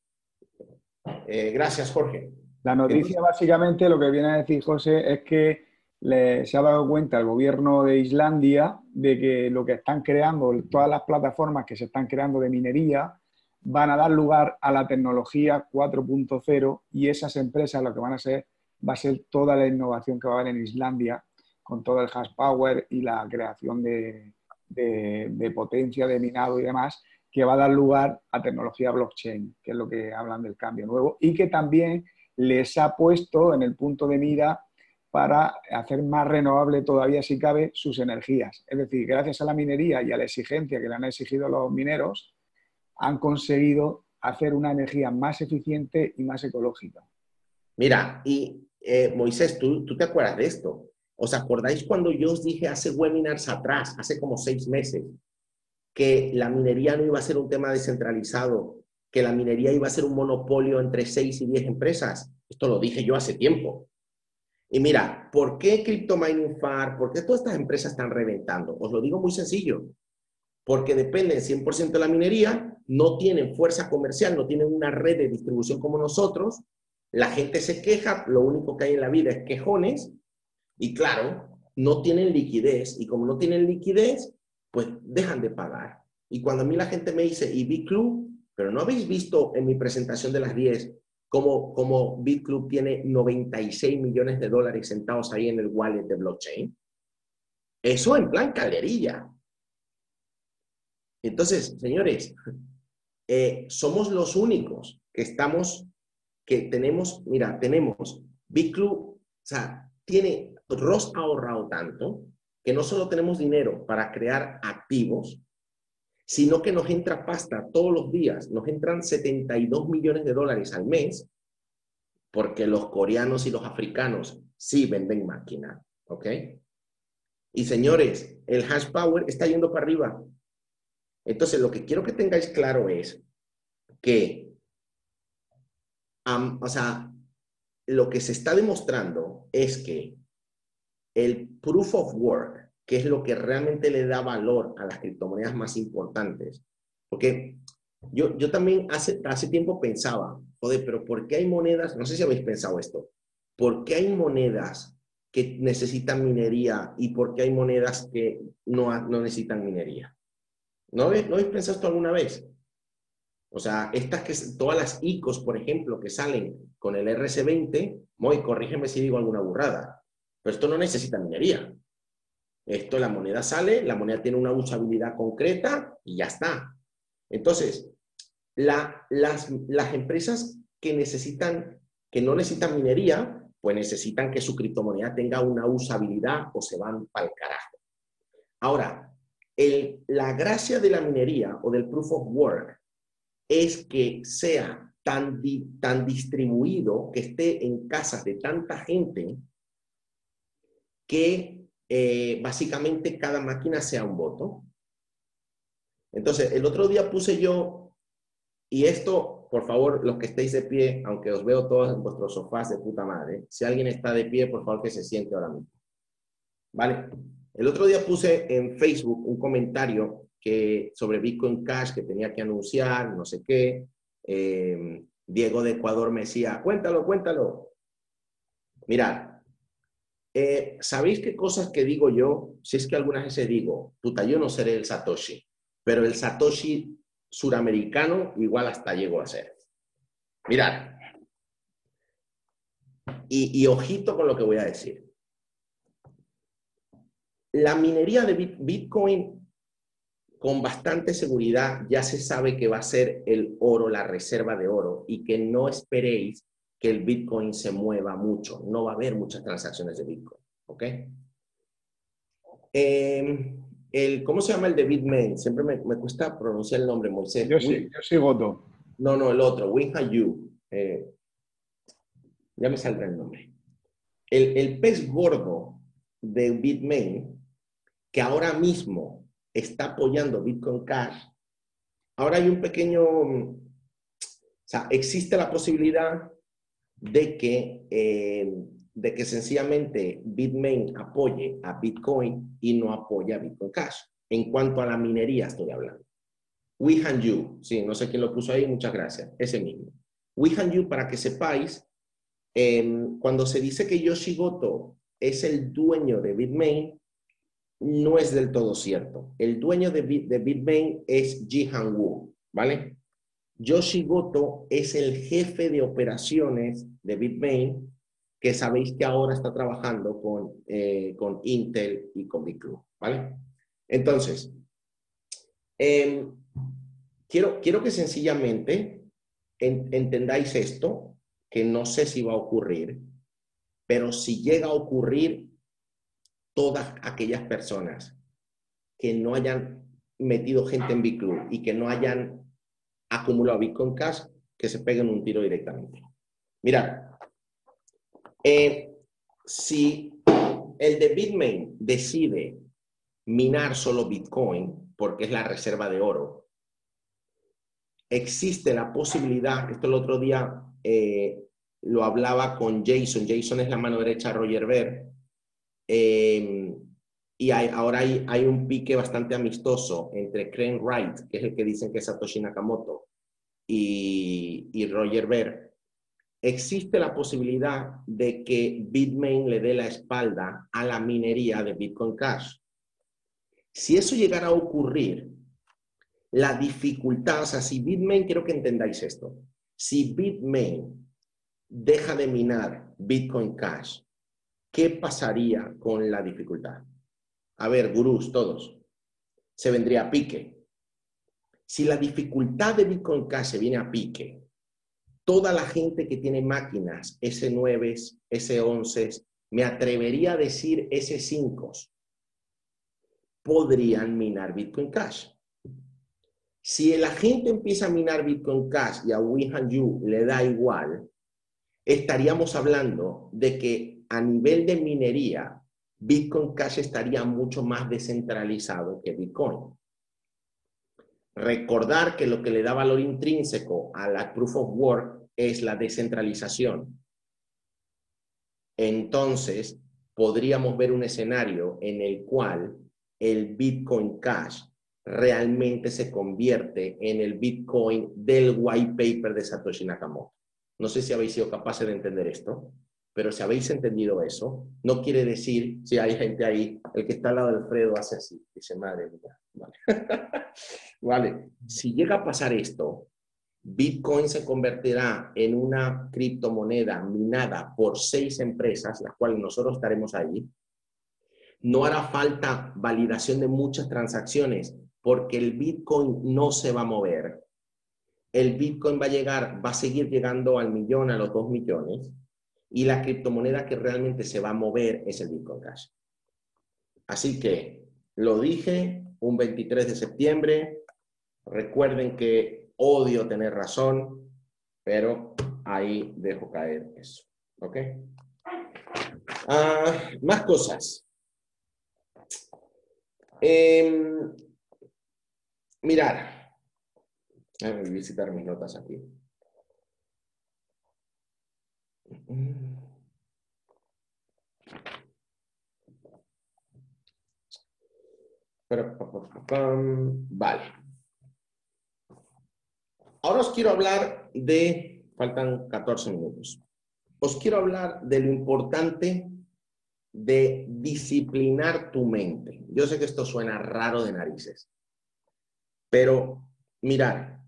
Speaker 1: Eh, gracias, Jorge.
Speaker 3: La noticia básicamente lo que viene a decir José es que se ha dado cuenta el gobierno de Islandia de que lo que están creando, todas las plataformas que se están creando de minería, van a dar lugar a la tecnología 4.0 y esas empresas lo que van a ser va a ser toda la innovación que va a haber en Islandia con todo el hash power y la creación de, de, potencia de minado y demás, que va a dar lugar a tecnología blockchain, que es lo que hablan del cambio nuevo, y que también les ha puesto en el punto de mira para hacer más renovable todavía, si cabe, sus energías. Es decir, gracias a la minería y a la exigencia que le han exigido los mineros, han conseguido hacer una energía más eficiente y más ecológica.
Speaker 1: Mira, y eh, Moisés, ¿tú, ¿tú te acuerdas de esto? ¿Os acordáis cuando yo os dije hace webinars atrás, hace como seis meses, que la minería no iba a ser un tema descentralizado, que la minería iba a ser un monopolio entre seis y diez empresas? Esto lo dije yo hace tiempo. Y mira, ¿por qué Crypto Mining Far? ¿Por qué todas estas empresas están reventando? Os lo digo muy sencillo. Porque dependen 100% de la minería, no tienen fuerza comercial, no tienen una red de distribución como nosotros. La gente se queja, lo único que hay en la vida es quejones. Y claro, no tienen liquidez. Y como no tienen liquidez, pues dejan de pagar. Y cuando a mí la gente me dice, ¿y Big Club? Pero no habéis visto en mi presentación de las 10 como, como BitClub tiene 96 millones de dólares sentados ahí en el wallet de blockchain. Eso en plan calderilla. Entonces, señores, eh, somos los únicos que estamos, que tenemos, mira, tenemos BitClub, o sea, tiene, Ross ha ahorrado tanto que no solo tenemos dinero para crear activos, sino que nos entra pasta todos los días, nos entran 72 millones de dólares al mes, porque los coreanos y los africanos sí venden máquina, ¿ok? Y señores, el hash power está yendo para arriba. Entonces, lo que quiero que tengáis claro es que, o sea, lo que se está demostrando es que el proof of work que es lo que realmente le da valor a las criptomonedas más importantes. Porque yo, yo también hace, hace tiempo pensaba, joder, pero ¿por qué hay monedas? No sé si habéis pensado esto. ¿Por qué hay monedas que necesitan minería y por qué hay monedas que no, no necesitan minería? ¿No habéis, ¿no habéis pensado esto alguna vez? O sea, estas que, todas las ICOs, por ejemplo, que salen con el RC20, Moy, corrígeme si digo alguna burrada, pero esto no necesita minería. Esto, la moneda sale, la moneda tiene una usabilidad concreta y ya está. Entonces, las, las empresas que necesitan, que no necesitan minería, pues necesitan que su criptomoneda tenga una usabilidad o se van para el carajo. Ahora, la gracia de la minería o del proof of work es que sea tan, tan distribuido, que esté en casas de tanta gente, que eh, básicamente cada máquina sea un voto. Entonces, el otro día puse yo, y esto, por favor, los que estéis de pie, aunque os veo todos en vuestros sofás de puta madre, si alguien está de pie, por favor que se siente ahora mismo. ¿Vale? El otro día puse en Facebook un comentario que, sobre Bitcoin Cash que tenía que anunciar, no sé qué. Eh, Diego de Ecuador me decía, cuéntalo, cuéntalo. Mirad, eh, ¿sabéis qué cosas que digo yo? Si es que algunas veces digo, puta, yo no seré el Satoshi, pero el Satoshi suramericano igual hasta llego a ser. Mirad, y, y ojito con lo que voy a decir. La minería de Bitcoin con bastante seguridad ya se sabe que va a ser el oro, la reserva de oro, y que no esperéis que el Bitcoin se mueva mucho. No va a haber muchas transacciones de Bitcoin. ¿Ok? Em, el, ¿Cómo se llama el de Bitmain? Siempre me, cuesta pronunciar el nombre, Moisés.
Speaker 3: Yo sí, yo sí voto.
Speaker 1: No, no, el otro, Winhayu. Eh, ya me saldrá el nombre. El, el pez gordo de Bitmain, que ahora mismo está apoyando Bitcoin Cash, ahora hay un pequeño, o sea, existe la posibilidad de que, eh, de que sencillamente Bitmain apoye a Bitcoin y no apoye a Bitcoin Cash. En cuanto a la minería estoy hablando. WeHanyu, sí, no sé quién lo puso ahí, muchas gracias, ese mismo. WeHanyu, para que sepáis, em, cuando se dice que Yoshi Goto es el dueño de Bitmain, no es del todo cierto. El dueño de, Bitmain es Jihan Wu, ¿vale? Yoshi Goto es el jefe de operaciones de Bitmain, que sabéis que ahora está trabajando con, eh, con Intel y con BitClub, ¿vale? Entonces, em, quiero, quiero que sencillamente entendáis esto, que no sé si va a ocurrir, pero si llega a ocurrir, todas aquellas personas que no hayan metido gente en BitClub y que no hayan acumulado Bitcoin Cash, que se peguen un tiro directamente. Mirad, eh, si el de Bitmain decide minar solo Bitcoin, porque es la reserva de oro, existe la posibilidad, esto el otro día eh, lo hablaba con Jason, Jason es la mano derecha de Roger Ver, eh, y ahora hay, un pique bastante amistoso entre Crane Wright, que es el que dicen que es Satoshi Nakamoto, y, y Roger Ver. Existe la posibilidad de que Bitmain le dé la espalda a la minería de Bitcoin Cash. Si eso llegara a ocurrir, la dificultad, o sea, si Bitmain, quiero que entendáis esto, si Bitmain deja de minar Bitcoin Cash ¿qué pasaría con la dificultad? A ver, gurús, todos. Se vendría a pique. Si la dificultad de Bitcoin Cash se viene a pique, toda la gente que tiene máquinas S9, S11, me atrevería a decir S5, podrían minar Bitcoin Cash. Si la gente empieza a minar Bitcoin Cash y a Yu le da igual, estaríamos hablando de que a nivel de minería, Bitcoin Cash estaría mucho más descentralizado que Bitcoin. Recordar que lo que le da valor intrínseco a la Proof of Work es la descentralización. Entonces, podríamos ver un escenario en el cual el Bitcoin Cash realmente se convierte en el Bitcoin del white paper de Satoshi Nakamoto. No sé si habéis sido capaces de entender esto Pero si habéis entendido eso, no quiere decir, si hay gente ahí, el que está al lado de Alfredo hace así, dice, madre mía, vale. vale, si llega a pasar esto, Bitcoin se convertirá en una criptomoneda minada por seis empresas, las cuales nosotros estaremos ahí. No hará falta validación de muchas transacciones porque el Bitcoin no se va a mover. El Bitcoin va a llegar, va a seguir llegando al millón, a los dos millones y la criptomoneda que realmente se va a mover es el Bitcoin Cash. Así que lo dije un 23 de septiembre. Recuerden que odio tener razón, pero ahí dejo caer eso. ¿Ok? Ah, más cosas. Eh, mirar. Déjame visitar mis notas aquí. Vale. Ahora os quiero hablar de, faltan 14 minutos, os quiero hablar de lo importante de disciplinar tu mente. Yo sé que esto suena raro de narices, pero mirad,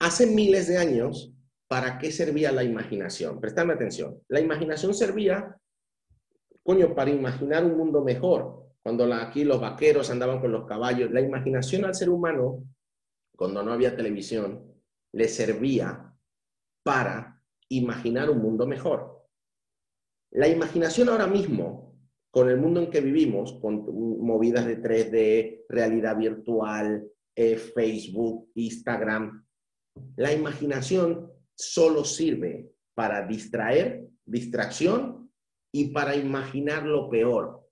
Speaker 1: hace miles de años ¿para qué servía la imaginación? Prestadme atención. La imaginación servía, coño, para imaginar un mundo mejor. Cuando aquí los vaqueros andaban con los caballos, la imaginación al ser humano, cuando no había televisión, le servía para imaginar un mundo mejor. La imaginación ahora mismo, con el mundo en que vivimos, con movidas de 3D, realidad virtual, eh, Facebook, Instagram, la imaginación solo sirve para distraer, distracción y para imaginar lo peor.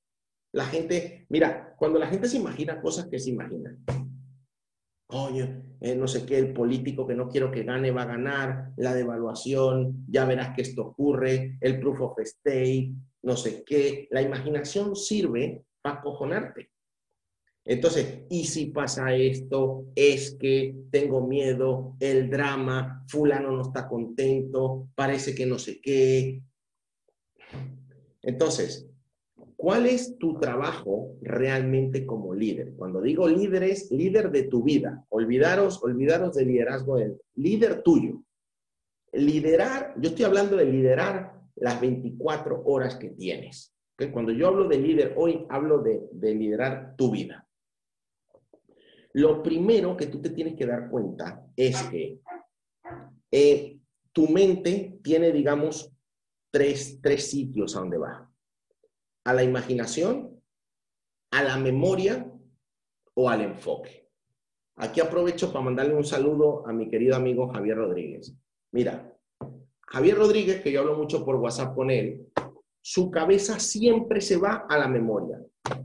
Speaker 1: La gente, mira, cuando la gente se imagina cosas que se imaginan. Coño, eh, no sé qué, el político que no quiero que gane va a ganar, la devaluación, ya verás que esto ocurre, el proof of stake, no sé qué. La imaginación sirve para cojonarte. Entonces, ¿y si pasa esto? Es que tengo miedo, el drama, fulano no está contento, parece que no sé qué. Entonces, ¿cuál es tu trabajo realmente como líder? Cuando digo líder es líder de tu vida. Olvidaros, olvidaros del liderazgo del líder tuyo. Liderar, yo estoy hablando de liderar las 24 horas que tienes. Cuando yo hablo de líder hoy, hablo de liderar tu vida. Lo primero que tú te tienes que dar cuenta es que eh, tu mente tiene, digamos, tres, tres sitios a donde va. A la imaginación, a la memoria o al enfoque. Aquí aprovecho para mandarle un saludo a mi querido amigo Javier Rodríguez. Mira, Javier Rodríguez, que yo hablo mucho por WhatsApp con él, su cabeza siempre se va a la memoria.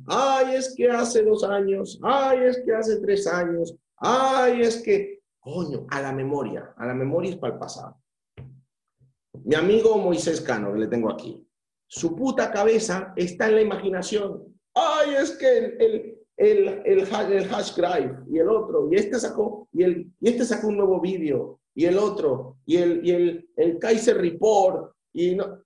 Speaker 1: Ay, es que hace dos años, ay, es que hace tres años, ay, es que, coño, a la memoria, a la memoria es para el pasado. Mi amigo Moisés Cano, que le tengo aquí, su puta cabeza está en la imaginación. Ay, es que el, el, el, el, hash drive y el otro, y este sacó, y, el, y este sacó un nuevo vídeo, y el otro, y el, y el, el Kaiser Report, y no,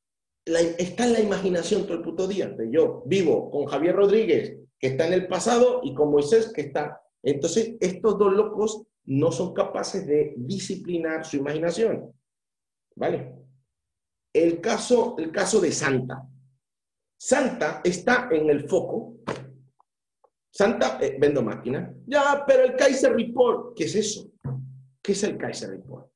Speaker 1: está en la imaginación todo el puto día. Yo vivo con Javier Rodríguez, que está en el pasado, y con Moisés, que está. Entonces, estos dos locos no son capaces de disciplinar su imaginación. ¿Vale? El caso, el caso de Santa. Santa está en el foco. Santa, eh, vendo máquina. Ya, pero el Kaiser Report, ¿qué es eso? ¿Qué es el Kaiser Report?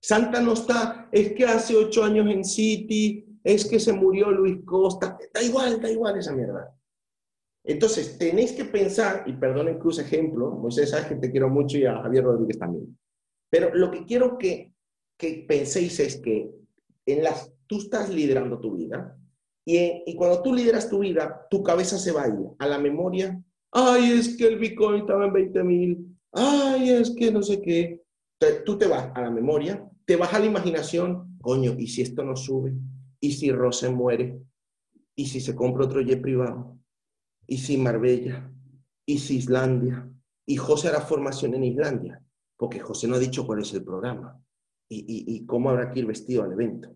Speaker 1: Santa no está, es que hace ocho años en City es que se murió Luis Costa, da igual, da igual esa mierda. Entonces, tenéis que pensar, y perdonen Cruz ejemplo, Moisés, sabes que te quiero mucho y a Javier Rodríguez también, pero lo que quiero que, que penséis es que en las, tú estás liderando tu vida y, y cuando tú lideras tu vida, tu cabeza se va a ir a la memoria. Ay, es que el Bitcoin estaba en 20 mil. Ay, es que no sé qué. tú te vas a la memoria, te vas a la imaginación. Coño, ¿y si esto no sube? ¿Y si Rose muere? ¿Y si se compra otro jet privado? ¿Y si Marbella? ¿Y si Islandia? ¿Y José hará formación en Islandia? Porque José no ha dicho cuál es el programa. ¿Y, cómo habrá que ir vestido al evento?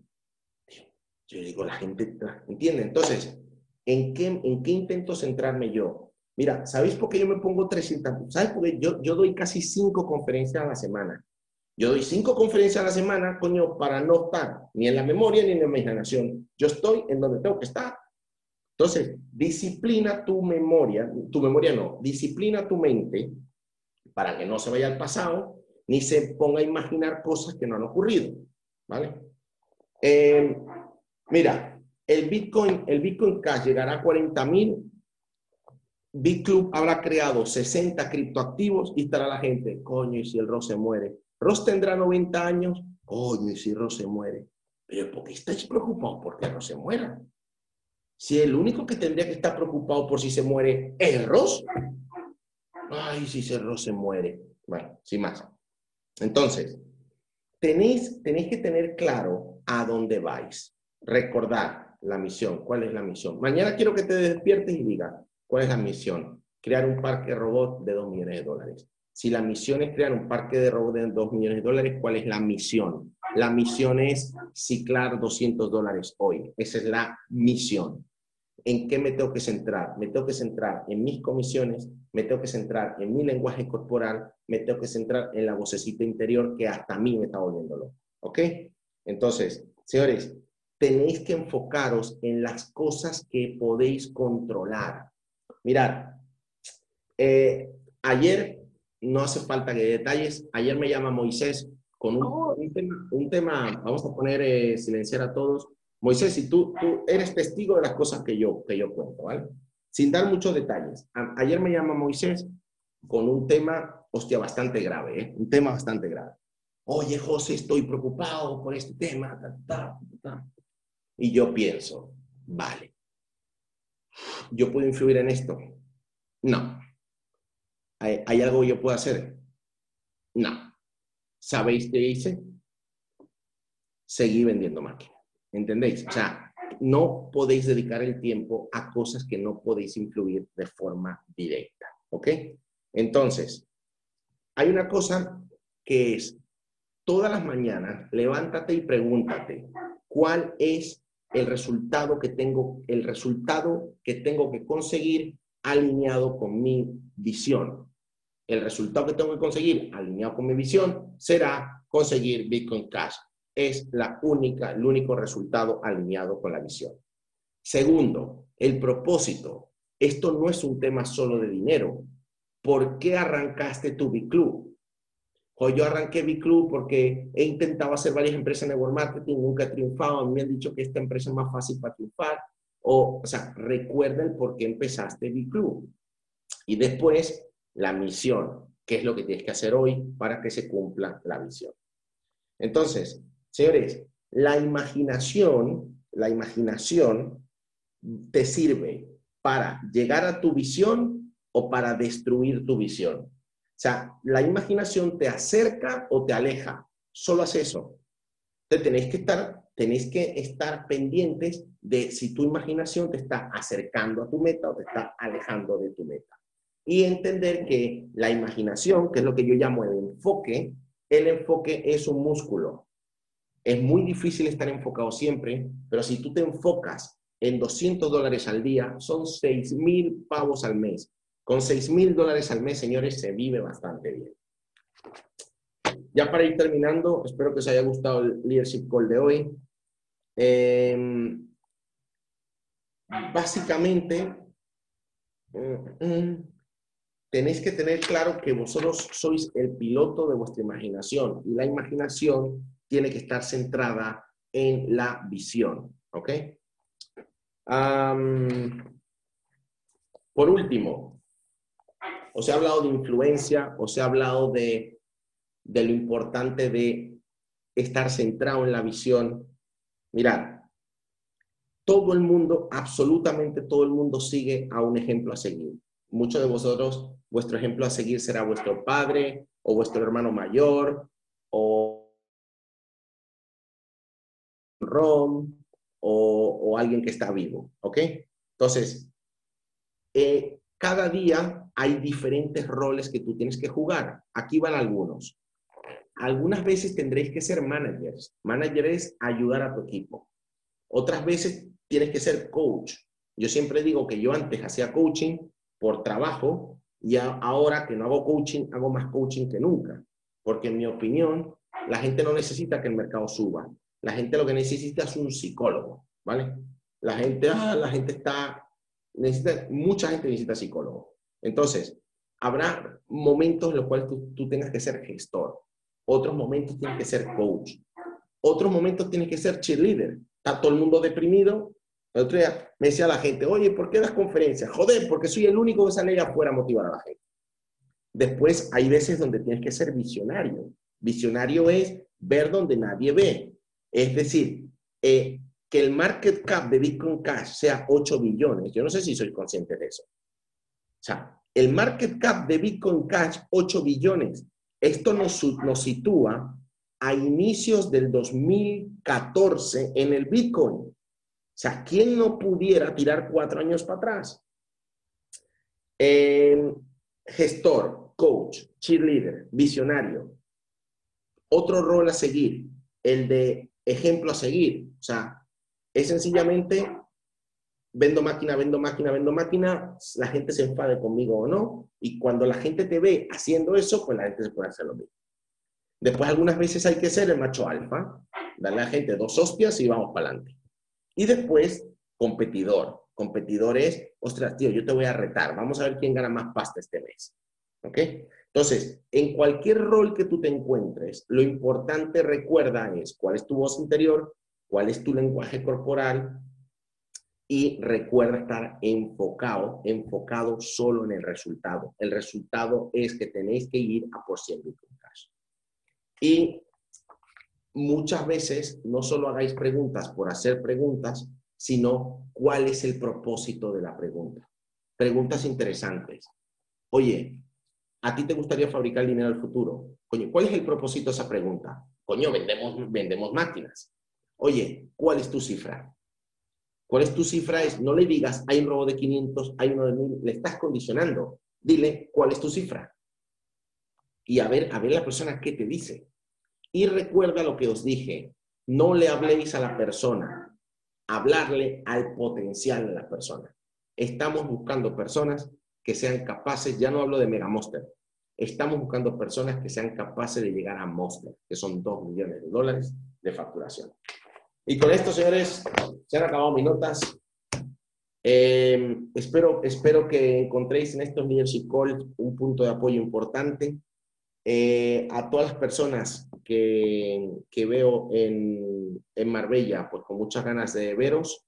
Speaker 1: Yo digo, la gente, ¿entiende? Entonces, ¿en qué, ¿en qué intento centrarme yo? Mira, ¿sabéis por qué yo me pongo 300? ¿Sabes por qué yo, yo doy casi cinco conferencias a la semana? Yo doy cinco conferencias a la semana, coño, para no estar ni en la memoria ni en la imaginación. Yo estoy en donde tengo que estar. Entonces, disciplina tu memoria, tu memoria no, disciplina tu mente para que no se vaya al pasado ni se ponga a imaginar cosas que no han ocurrido. ¿Vale? Eh, mira, el Bitcoin, el Bitcoin Cash llegará a 40 mil. BitClub habrá creado 60 criptoactivos y estará la gente, coño, y si el Ross se muere. Ross tendrá 90 años, coño, y si Ross se muere. Pero ¿por qué estáis preocupados porque Ross se muera? Si el único que tendría que estar preocupado por si se muere es Ross. Ay, si ese Ross se muere. Bueno, sin más. Entonces, tenéis, tenéis que tener claro a dónde vais. Recordar la misión. ¿Cuál es la misión? Mañana quiero que te despiertes y digas, ¿cuál es la misión? Crear un parque robot de 2 millones de dólares. Si la misión es crear un parque de robots de 2 millones de dólares, ¿cuál es la misión? La misión es ciclar 200 dólares hoy. Esa es la misión. ¿En qué me tengo que centrar? Me tengo que centrar en mis comisiones, me tengo que centrar en mi lenguaje corporal, me tengo que centrar en la vocecita interior que hasta a mí me está volviéndolo. ¿Ok? Entonces, señores, tenéis que enfocaros en las cosas que podéis controlar. Mirad, eh, ayer, no hace falta que detalles, ayer me llama Moisés con un, tema, vamos a poner eh, silenciar a todos. Moisés, si tú, tú eres testigo de las cosas que yo, que yo cuento, ¿vale? Sin dar muchos detalles. ayer me llama Moisés con un tema, hostia, bastante grave, ¿eh? Un tema bastante grave. Oye, José, estoy preocupado por este tema. Y yo pienso, vale, ¿yo puedo influir en esto? No. ¿Hay, ¿Hay, algo que yo puedo hacer? No. ¿Sabéis qué hice? Seguí vendiendo máquinas. ¿Entendéis? O sea, no podéis dedicar el tiempo a cosas que no podéis influir de forma directa. ¿Ok? Entonces, hay una cosa que es, todas las mañanas, levántate y pregúntate, ¿cuál es el resultado que tengo, el resultado que tengo que conseguir alineado con mi visión? El resultado que tengo que conseguir alineado con mi visión será conseguir Bitcoin Cash es la única, el único resultado alineado con la visión. Segundo, el propósito. Esto no es un tema solo de dinero. ¿Por qué arrancaste tu B-Club? O yo arranqué B-Club porque he intentado hacer varias empresas en network marketing, nunca he triunfado, me han dicho que esta empresa es más fácil para triunfar. O, o sea, recuerda el por qué empezaste B-Club. Y después, la misión, qué es lo que tienes que hacer hoy para que se cumpla la visión. Entonces, Señores, la imaginación, la imaginación te sirve para llegar a tu visión o para destruir tu visión. O sea, la imaginación te acerca o te aleja. Solo hace eso. Entonces tenéis que estar, tenéis que estar pendientes de si tu imaginación te está acercando a tu meta o te está alejando de tu meta. Y entender que la imaginación, que es lo que yo llamo el enfoque, el enfoque es un músculo. Es muy difícil estar enfocado siempre, pero si tú te enfocas en 200 dólares al día, son 6 mil pavos al mes. Con 6 mil dólares al mes, señores, se vive bastante bien. Ya para ir terminando, espero que os haya gustado el Leadership Call de hoy. Em, básicamente, mm, tenéis que tener claro que vosotros sois el piloto de vuestra imaginación y la imaginación tiene que estar centrada en la visión. ¿Ok? por último, os he hablado de influencia, os he hablado de, de lo importante de estar centrado en la visión. Mirad, todo el mundo, absolutamente todo el mundo sigue a un ejemplo a seguir. Muchos de vosotros, vuestro ejemplo a seguir será vuestro padre o vuestro hermano mayor o ROM o, alguien que está vivo, ¿ok? Entonces, eh, cada día hay diferentes roles que tú tienes que jugar. Aquí van algunos. Algunas veces tendréis que ser managers. Manager es ayudar a tu equipo. Otras veces tienes que ser coach. Yo siempre digo que yo antes hacía coaching por trabajo y ahora que no hago coaching, hago más coaching que nunca. Porque en mi opinión, la gente no necesita que el mercado suba. La gente lo que necesita es un psicólogo, ¿vale? La gente, ah, la gente está, necesita, mucha gente necesita psicólogo. Entonces, habrá momentos en los cuales tú, tú tengas que ser gestor. Otros momentos tienes que ser coach. Otros momentos tienes que ser cheerleader. Está todo el mundo deprimido. El otro día me decía la gente, oye, ¿por qué das conferencias? Joder, porque soy el único que sale allá afuera a motivar a la gente. Después hay veces donde tienes que ser visionario. Visionario es ver donde nadie ve. Es decir, eh, que el market cap de Bitcoin Cash sea 8 billones. Yo no sé si soy consciente de eso. O sea, el market cap de Bitcoin Cash, 8 billones. Esto nos, nos sitúa a inicios del 2014 en el Bitcoin. O sea, ¿quién no pudiera tirar cuatro años para atrás? gestor, coach, cheerleader, visionario. Otro rol a seguir, el de ejemplo a seguir. O sea, es sencillamente vendo máquina, vendo máquina, vendo máquina, la gente se enfade conmigo o no, y cuando la gente te ve haciendo eso, pues la gente se puede hacer lo mismo. Después algunas veces hay que ser el macho alfa, darle a la gente dos hostias y vamos para adelante. Y después, competidor. Competidor es, ostras, tío, yo te voy a retar, vamos a ver quién gana más pasta este mes. ¿Ok? Entonces, en cualquier rol que tú te encuentres, lo importante, recuerda, es cuál es tu voz interior, cuál es tu lenguaje corporal y recuerda estar enfocado, enfocado solo en el resultado. El resultado es que tenéis que ir a por 100 y muchas veces no solo hagáis preguntas por hacer preguntas, sino cuál es el propósito de la pregunta. Preguntas interesantes. Oye, ¿a ti te gustaría fabricar dinero el futuro? Coño, ¿cuál es el propósito de esa pregunta? Coño, vendemos, vendemos máquinas. Oye, ¿cuál es tu cifra? ¿Cuál es tu cifra? Es, no le digas, hay un robo de 500, hay uno de 1000, le estás condicionando. Dile, ¿cuál es tu cifra? y a ver, a ver la persona qué te dice. Y recuerda lo que os dije, no le habléis a la persona, hablarle al potencial de la persona. Estamos buscando personas que sean capaces, ya no hablo de Mega Monster, estamos buscando personas que sean capaces de llegar a Monster, que son 2 millones de dólares de facturación. Y con esto, señores, se han acabado mis notas. Eh, espero, espero que encontréis en estos Leadership Calls un punto de apoyo importante. Eh, a todas las personas que, que veo en, en, Marbella, pues con muchas ganas de veros.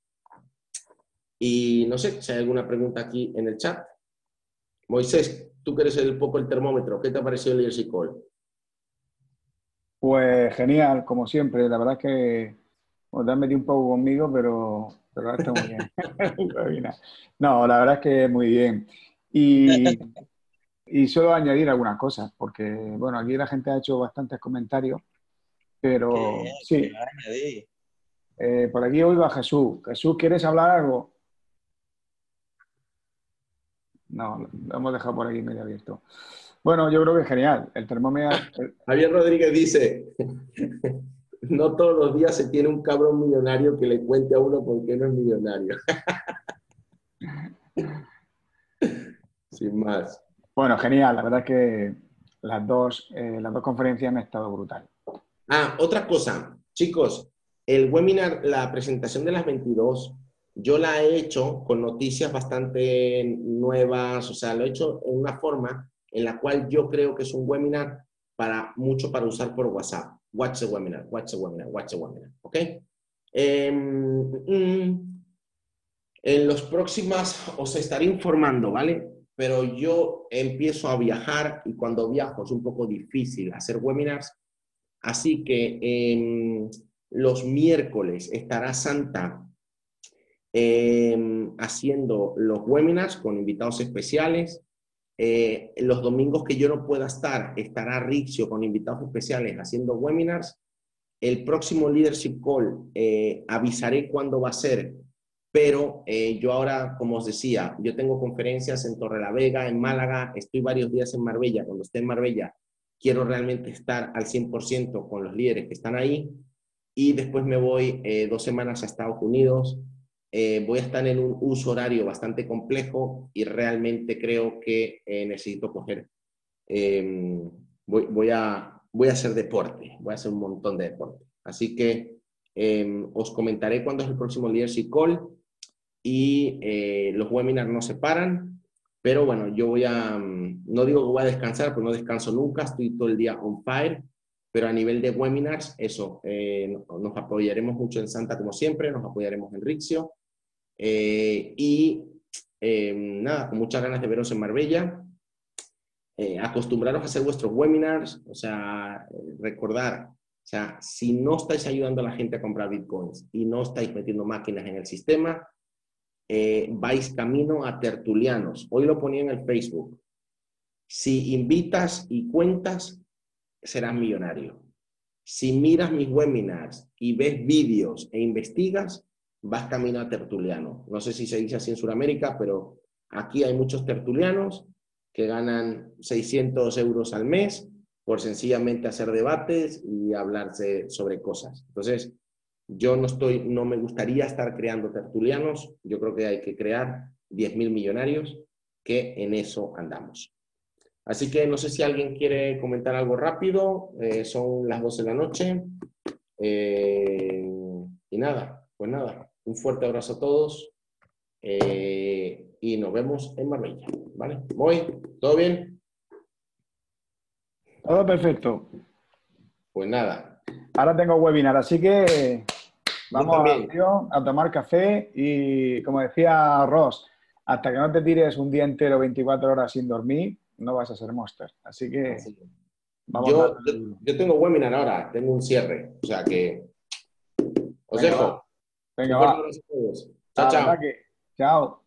Speaker 1: Y no sé si hay alguna pregunta aquí en el chat. Moisés, tú que eres el poco el termómetro, ¿qué te ha parecido el Leadership Call?
Speaker 3: Pues genial, como siempre. La verdad es que os te has metido un poco conmigo, pero, pero ahora está muy bien. no, la verdad es que muy bien. Y y solo añadir algunas cosas, porque, bueno, aquí la gente ha hecho bastantes comentarios, pero sí. Eh, por aquí oigo a Jesús. Jesús, ¿quieres hablar algo? No, lo hemos dejado por aquí medio abierto. Bueno, yo creo que es genial. El termómetro.
Speaker 1: Javier Rodríguez dice: No todos los días se tiene un cabrón millonario que le cuente a uno por qué no es millonario. Sin más.
Speaker 3: Bueno, genial. La verdad es que las dos, eh, las dos conferencias han estado brutal.
Speaker 1: Ah, otra cosa. Chicos, el webinar, la presentación de las 22, yo la he hecho con noticias bastante nuevas, o sea, lo he hecho en una forma en la cual yo creo que es un webinar para mucho para usar por WhatsApp. Watch the webinar, watch the webinar, watch the webinar, ¿ok? Em, mm, en los próximos os estaré informando, ¿vale? Pero yo empiezo a viajar y cuando viajo es un poco difícil hacer webinars, así que los miércoles estará Santa em, haciendo los webinars con invitados especiales. Eh, los domingos que yo no pueda estar, estará Rixio con invitados especiales haciendo webinars. El próximo Leadership Call eh, avisaré cuándo va a ser pero eh, yo ahora, como os decía, yo tengo conferencias en Torre la Vega, en Málaga, estoy varios días en Marbella. Cuando esté en Marbella, quiero realmente estar al 100% con los líderes que están ahí. y después me voy eh, dos semanas a Estados Unidos. Eh, voy a estar en un uso horario bastante complejo y realmente creo que eh, necesito coger, em, voy, voy, a, voy a hacer deporte, voy a hacer un montón de deporte. Así que em, os comentaré cuándo es el próximo Leadership Call y los webinars no se paran, pero bueno, yo voy a, mm, no digo que voy a descansar, porque no descanso nunca, estoy todo el día on fire pero a nivel de webinars, eso, eh, nos apoyaremos mucho en Santa como siempre, nos apoyaremos en Rixio. Eh, y eh, nada, con muchas ganas de veros en Marbella. acostumbraros a hacer vuestros webinars, o sea, recordar, o sea, si no estáis ayudando a la gente a comprar bitcoins y no estáis metiendo máquinas en el sistema, vais camino a tertulianos. Hoy lo ponía en el Facebook. Si invitas y cuentas, serás millonario. Si miras mis webinars y ves vídeos e investigas, vas camino a tertuliano. No sé si se dice así en Sudamérica, pero aquí hay muchos tertulianos que ganan 600 euros al mes por sencillamente hacer debates y hablarse sobre cosas. Entonces, yo no estoy, no me gustaría estar creando tertulianos. Yo creo que hay que crear 10.000 millonarios que en eso andamos. Así que no sé si alguien quiere comentar algo rápido. Eh, son las 12 de la noche. Eh, y nada, pues nada. Un fuerte abrazo a todos. Eh, y nos vemos en Marbella. ¿Vale? Muy, ¿todo bien?
Speaker 3: Todo perfecto.
Speaker 1: Pues nada.
Speaker 3: Ahora tengo webinar, así que vamos a, a tomar café y, como decía Ross, hasta que no te tires un día entero, 24 horas sin dormir, no vas a ser monster. Así que
Speaker 1: vamos yo, yo, tengo webinar ahora, tengo un cierre. O sea que os dejo.
Speaker 3: Venga, va.
Speaker 1: Chao, chao.
Speaker 3: Chao.